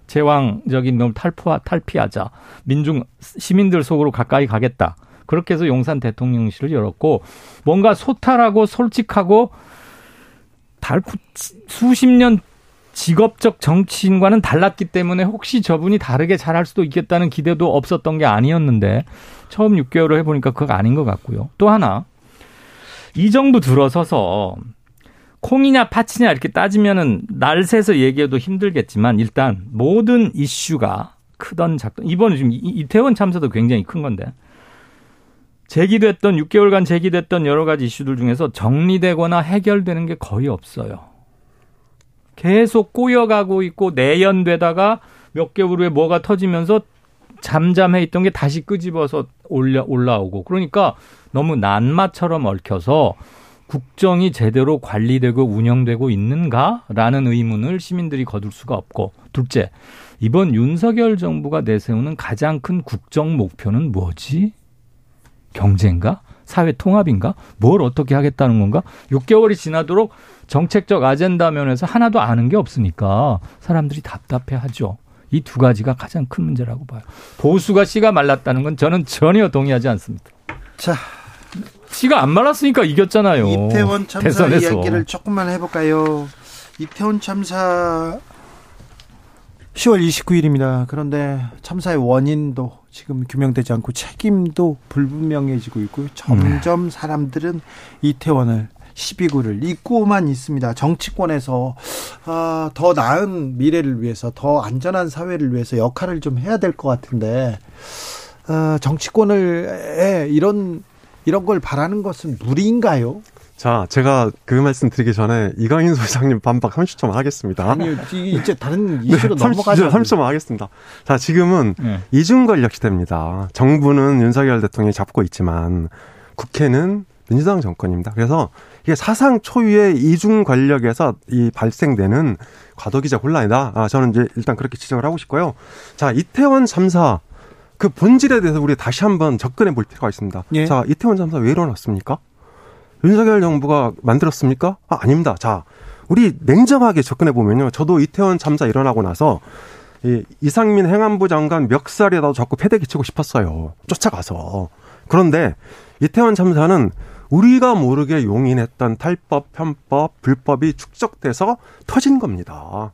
제왕적인 놈 탈포, 탈피하자. 민중, 시민들 속으로 가까이 가겠다. 그렇게 해서 용산 대통령실을 열었고 뭔가 소탈하고 솔직하고 달고 수십 년 직업적 정치인과는 달랐기 때문에 혹시 저분이 다르게 잘할 수도 있겠다는 기대도 없었던 게 아니었는데 처음 6개월을 해보니까 그거 아닌 것 같고요. 또 하나 이 정부 들어서서 콩이냐 파치냐 이렇게 따지면은 날 새서 얘기해도 힘들겠지만 일단 모든 이슈가 크던 작던 이번 지금 이태원 참사도 굉장히 큰 건데 제기됐던 6개월간 제기됐던 여러 가지 이슈들 중에서 정리되거나 해결되는 게 거의 없어요. 계속 꼬여가고 있고 내연되다가 몇 개월 후에 뭐가 터지면서 잠잠해 있던 게 다시 끄집어서 올려 올라오고 그러니까 너무 난마처럼 얽혀서 국정이 제대로 관리되고 운영되고 있는가라는 의문을 시민들이 거둘 수가 없고 둘째 이번 윤석열 정부가 내세우는 가장 큰 국정 목표는 뭐지? 경제인가? 사회 통합인가? 뭘 어떻게 하겠다는 건가? 6개월이 지나도록 정책적 아젠다 면에서 하나도 아는 게 없으니까 사람들이 답답해 하죠. 이 두 가지가 가장 큰 문제라고 봐요. 보수가 씨가 말랐다는 건 저는 전혀 동의하지 않습니다. 자, 씨가 안 말랐으니까 이겼잖아요. 이태원 참사 대선에서. 이야기를 조금만 해볼까요? 이태원 참사 10월 29일입니다. 그런데 참사의 원인도 지금 규명되지 않고 책임도 불분명해지고 있고 점점 네. 사람들은 이태원을 12구를 잊고만 있습니다. 정치권에서 어, 더 나은 미래를 위해서 더 안전한 사회를 위해서 역할을 좀 해야 될 것 같은데 어, 정치권을 이런 이런 걸 바라는 것은 무리인가요? 자, 제가 그 말씀 드리기 전에 이강인 소장님 반박 30초 하겠습니다. 아니요, 이제 다른 [laughs] 네, 이슈로 네, 넘어가죠. 30초 하겠습니다. 자, 지금은 네. 이중 권력 시대입니다. 정부는 윤석열 대통령이 잡고 있지만 국회는 민주당 정권입니다. 그래서 이게 사상 초유의 이중 권력에서 이 발생되는 과도기적 혼란이다. 아, 저는 이제 일단 그렇게 지적을 하고 싶고요. 자, 이태원 참사 그 본질에 대해서 우리 다시 한번 접근해 볼 필요가 있습니다. 예. 자, 이태원 참사 왜 일어났습니까? 윤석열 정부가 만들었습니까? 아, 아닙니다. 자, 우리 냉정하게 접근해 보면요. 저도 이태원 참사 일어나고 나서 이 이상민 행안부 장관 멱살에다 자꾸 패대기 치고 싶었어요. 쫓아가서. 그런데 이태원 참사는 우리가 모르게 용인했던 탈법, 편법, 불법이 축적돼서 터진 겁니다.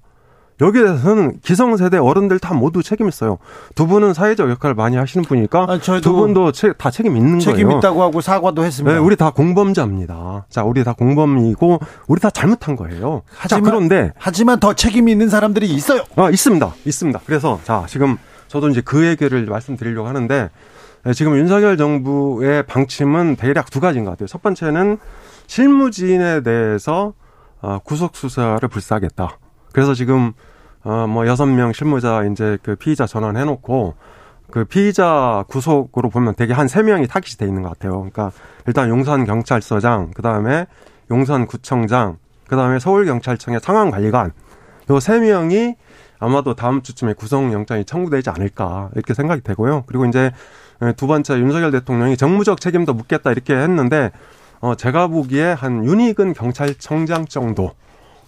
여기에 대해서는 기성세대 어른들 다 모두 책임 있어요. 두 분은 사회적 역할을 많이 하시는 분이니까 아, 두 분도 체- 다 책임 있는 책임 거예요. 있다고 하고 사과도 했습니다. 네, 우리 다 공범자입니다. 자, 우리 다 공범이고 우리 다 잘못한 거예요. 자, 하지만- 그런데 하지만 더 책임이 있는 사람들이 있어요. 아, 있습니다. 있습니다. 그래서 자, 지금 저도 이제 그 얘기를 말씀드리려고 하는데 네, 지금 윤석열 정부의 방침은 대략 두 가지인 것 같아요. 첫 번째는 실무진에 대해서 어, 구속 수사를 불사하겠다. 그래서 지금 어뭐 여섯 명 실무자 이제 그 피의자 전환해 놓고 그 피의자 구속으로 보면 되게 한 세 명이 타깃이 돼 있는 것 같아요. 그러니까 일단 용산 경찰서장, 그 다음에 용산 구청장, 그 다음에 서울 경찰청의 상황 관리관 요 세 명이 아마도 다음 주쯤에 구속영장이 청구되지 않을까 이렇게 생각이 되고요. 그리고 이제 두 번째 윤석열 대통령이 정무적 책임도 묻겠다 이렇게 했는데 어 제가 보기에 한 윤희근 경찰청장 정도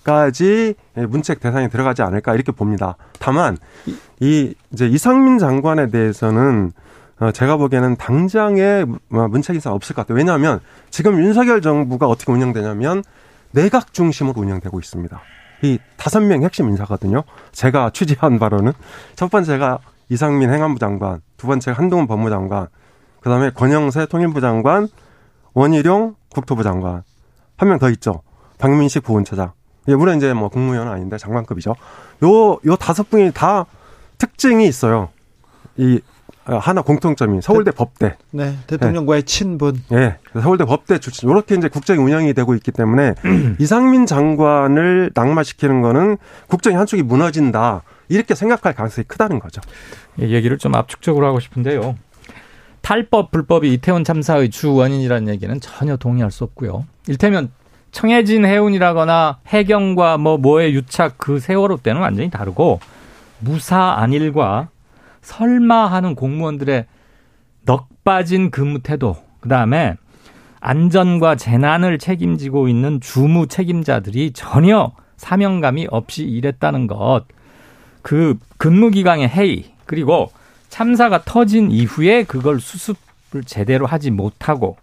까지 문책 대상에 들어가지 않을까 이렇게 봅니다. 다만 이 이제 이상민 장관에 대해서는 어, 제가 보기에는 당장에 뭐 문책 인사 없을 것 같아요. 왜냐하면 지금 윤석열 정부가 어떻게 운영되냐면 내각 중심으로 운영되고 있습니다. 이 다섯 명 핵심 인사거든요. 제가 취재한 바로는 첫 번째가 이상민 행안부 장관, 두 번째가 한동훈 법무장관, 그 다음에 권영세 통일부 장관, 원희룡 국토부 장관, 한 명 더 있죠. 박민식 부원처장. 예, 물론 이제 뭐 국무위원은 아닌데 장관급이죠. 요, 요 다섯 분이 다 특징이 있어요. 이 어, 하나 공통점이 서울대 법대. 네, 대통령과의 친분. 예. 서울대 법대 출신. 이렇게 이제 국정이 운영이 되고 있기 때문에 이상민 장관을 낙마시키는 거는 국정의 한쪽이 무너진다. 이렇게 생각할 가능성이 크다는 거죠. 예, 얘기를 좀 압축적으로 하고 싶은데요. 탈법, 불법이 이태원 참사의 주 원인이라는 얘기는 전혀 동의할 수 없고요. 일테면 청해진 해운이라거나 해경과 뭐 뭐의 유착 그 세월호 때는 완전히 다르고 무사 안일과 설마 하는 공무원들의 넋 빠진 근무 태도, 그 다음에 안전과 재난을 책임지고 있는 주무 책임자들이 전혀 사명감이 없이 일했다는 것, 그 근무기강의 해이, 그리고 참사가 터진 이후에 그걸 수습을 제대로 하지 못하고,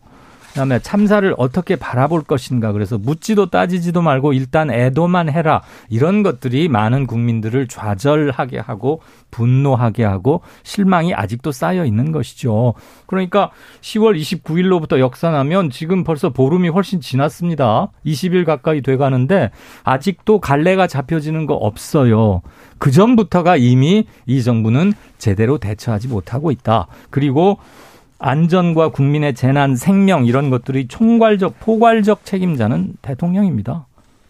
그다음에 참사를 어떻게 바라볼 것인가 그래서 묻지도 따지지도 말고 일단 애도만 해라 이런 것들이 많은 국민들을 좌절하게 하고 분노하게 하고 실망이 아직도 쌓여 있는 것이죠. 그러니까 10월 29일로부터 역산하면 지금 벌써 보름이 훨씬 지났습니다. 20일 가까이 돼 가는데 아직도 갈래가 잡혀지는 거 없어요. 그 전부터가 이미 이 정부는 제대로 대처하지 못하고 있다. 그리고 안전과 국민의 재난, 생명 이런 것들이 총괄적, 포괄적 책임자는 대통령입니다.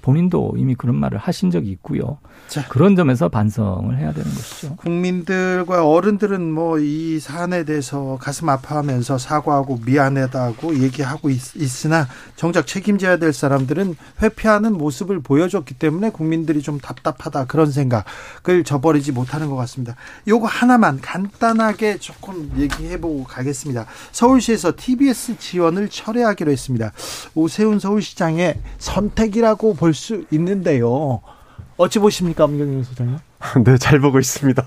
본인도 이미 그런 말을 하신 적이 있고요. 자. 그런 점에서 반성을 해야 되는 것이죠. 국민들과 어른들은 뭐 이 사안에 대해서 가슴 아파하면서 사과하고 미안하다고 얘기하고 있, 있으나 정작 책임져야 될 사람들은 회피하는 모습을 보여줬기 때문에 국민들이 좀 답답하다 그런 생각을 저버리지 못하는 것 같습니다. 요거 하나만 간단하게 조금 얘기해보고 가겠습니다. 서울시에서 TBS 지원을 철회하기로 했습니다. 오세훈 서울시장의 선택이라고 볼수 있는데요. 어찌 보십니까, 엄경영 소장님? [laughs] 네, 잘 보고 있습니다.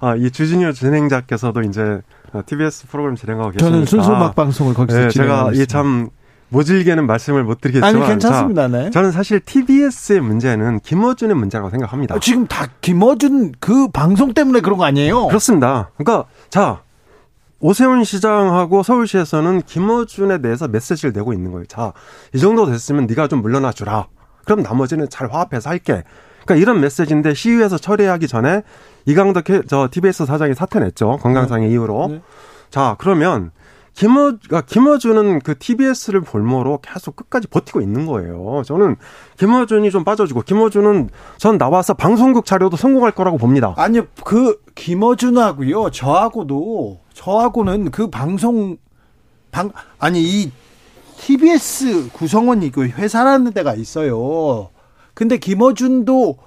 아, 이 주진우 진행자께서도 이제 TBS 프로그램 진행하고 계시니까. 저는 순수 음악 방송을 거기서 네, 제가. 이참 모질게는 말씀을 못 드리겠지만 아니 괜찮습니다. 자, 네. 저는 사실 TBS의 문제는 김어준의 문제라고 생각합니다. 아, 지금 다 김어준 그 방송 때문에 그런 거 아니에요? 그렇습니다. 그러니까 자 오세훈 시장하고 서울시에서는 김어준에 대해서 메시지를 내고 있는 거예요. 자, 이 정도 됐으면 네가 좀 물러나 주라. 그럼 나머지는 잘 화합해서 할게. 그러니까 이런 메시지인데 시위에서 처리하기 전에 이강덕 해- 저 TBS 사장이 사퇴 냈죠. 건강상의 이유로. 네. 자, 그러면 김어, 그러니까 김어준은 그 TBS를 볼모로 계속 끝까지 버티고 있는 거예요. 저는 김어준이 좀 빠져주고, 김어준은 전 나와서 방송국 차려도 성공할 거라고 봅니다. 아니요, 그 김어준하고요, 저하고도 저하고는 그 방송 방 아니 이 TBS 구성원이 그 회사라는 데가 있어요. 근데 김어준도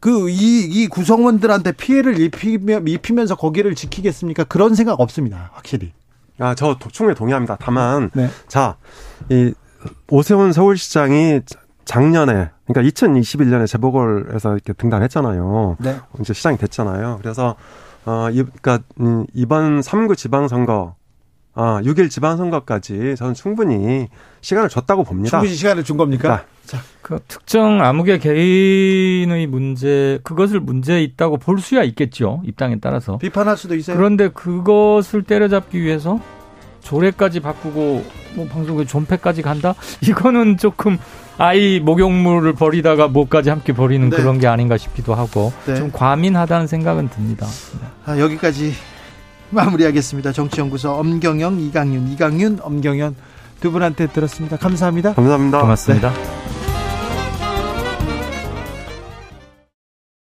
그이이 구성원들한테 피해를 입히며, 입히면서 거기를 지키겠습니까? 그런 생각 없습니다. 확실히. 아, 저 도- 충분히 동의합니다. 다만 네. 자, 이 오세훈 서울시장이 작년에 그러니까 2021년에 재보궐에서 이렇게 등단했잖아요. 네. 이제 시장이 됐잖아요. 그래서 어, 이, 그러니까 음, 이번 3구 지방선거 아, 6일 지방선거까지 저는 충분히 시간을 줬다고 봅니다. 충분히 시간을 준 겁니까? 그 특정 암흑의 개인의 문제 그것을 문제 있다고 볼 수야 있겠죠 입장에 따라서 비판할 수도 있어요. 그런데 그것을 때려잡기 위해서 조례까지 바꾸고 뭐 방송에 존폐까지 간다 이거는 조금 아이 목욕물을 버리다가 뭐까지 함께 버리는 네. 그런 게 아닌가 싶기도 하고 네. 좀 과민하다는 생각은 듭니다. 아, 여기까지 마무리하겠습니다. 정치연구소 엄경영, 이강윤, 이강윤, 엄경연 두 분한테 들었습니다. 감사합니다. 감사합니다. 고맙습니다.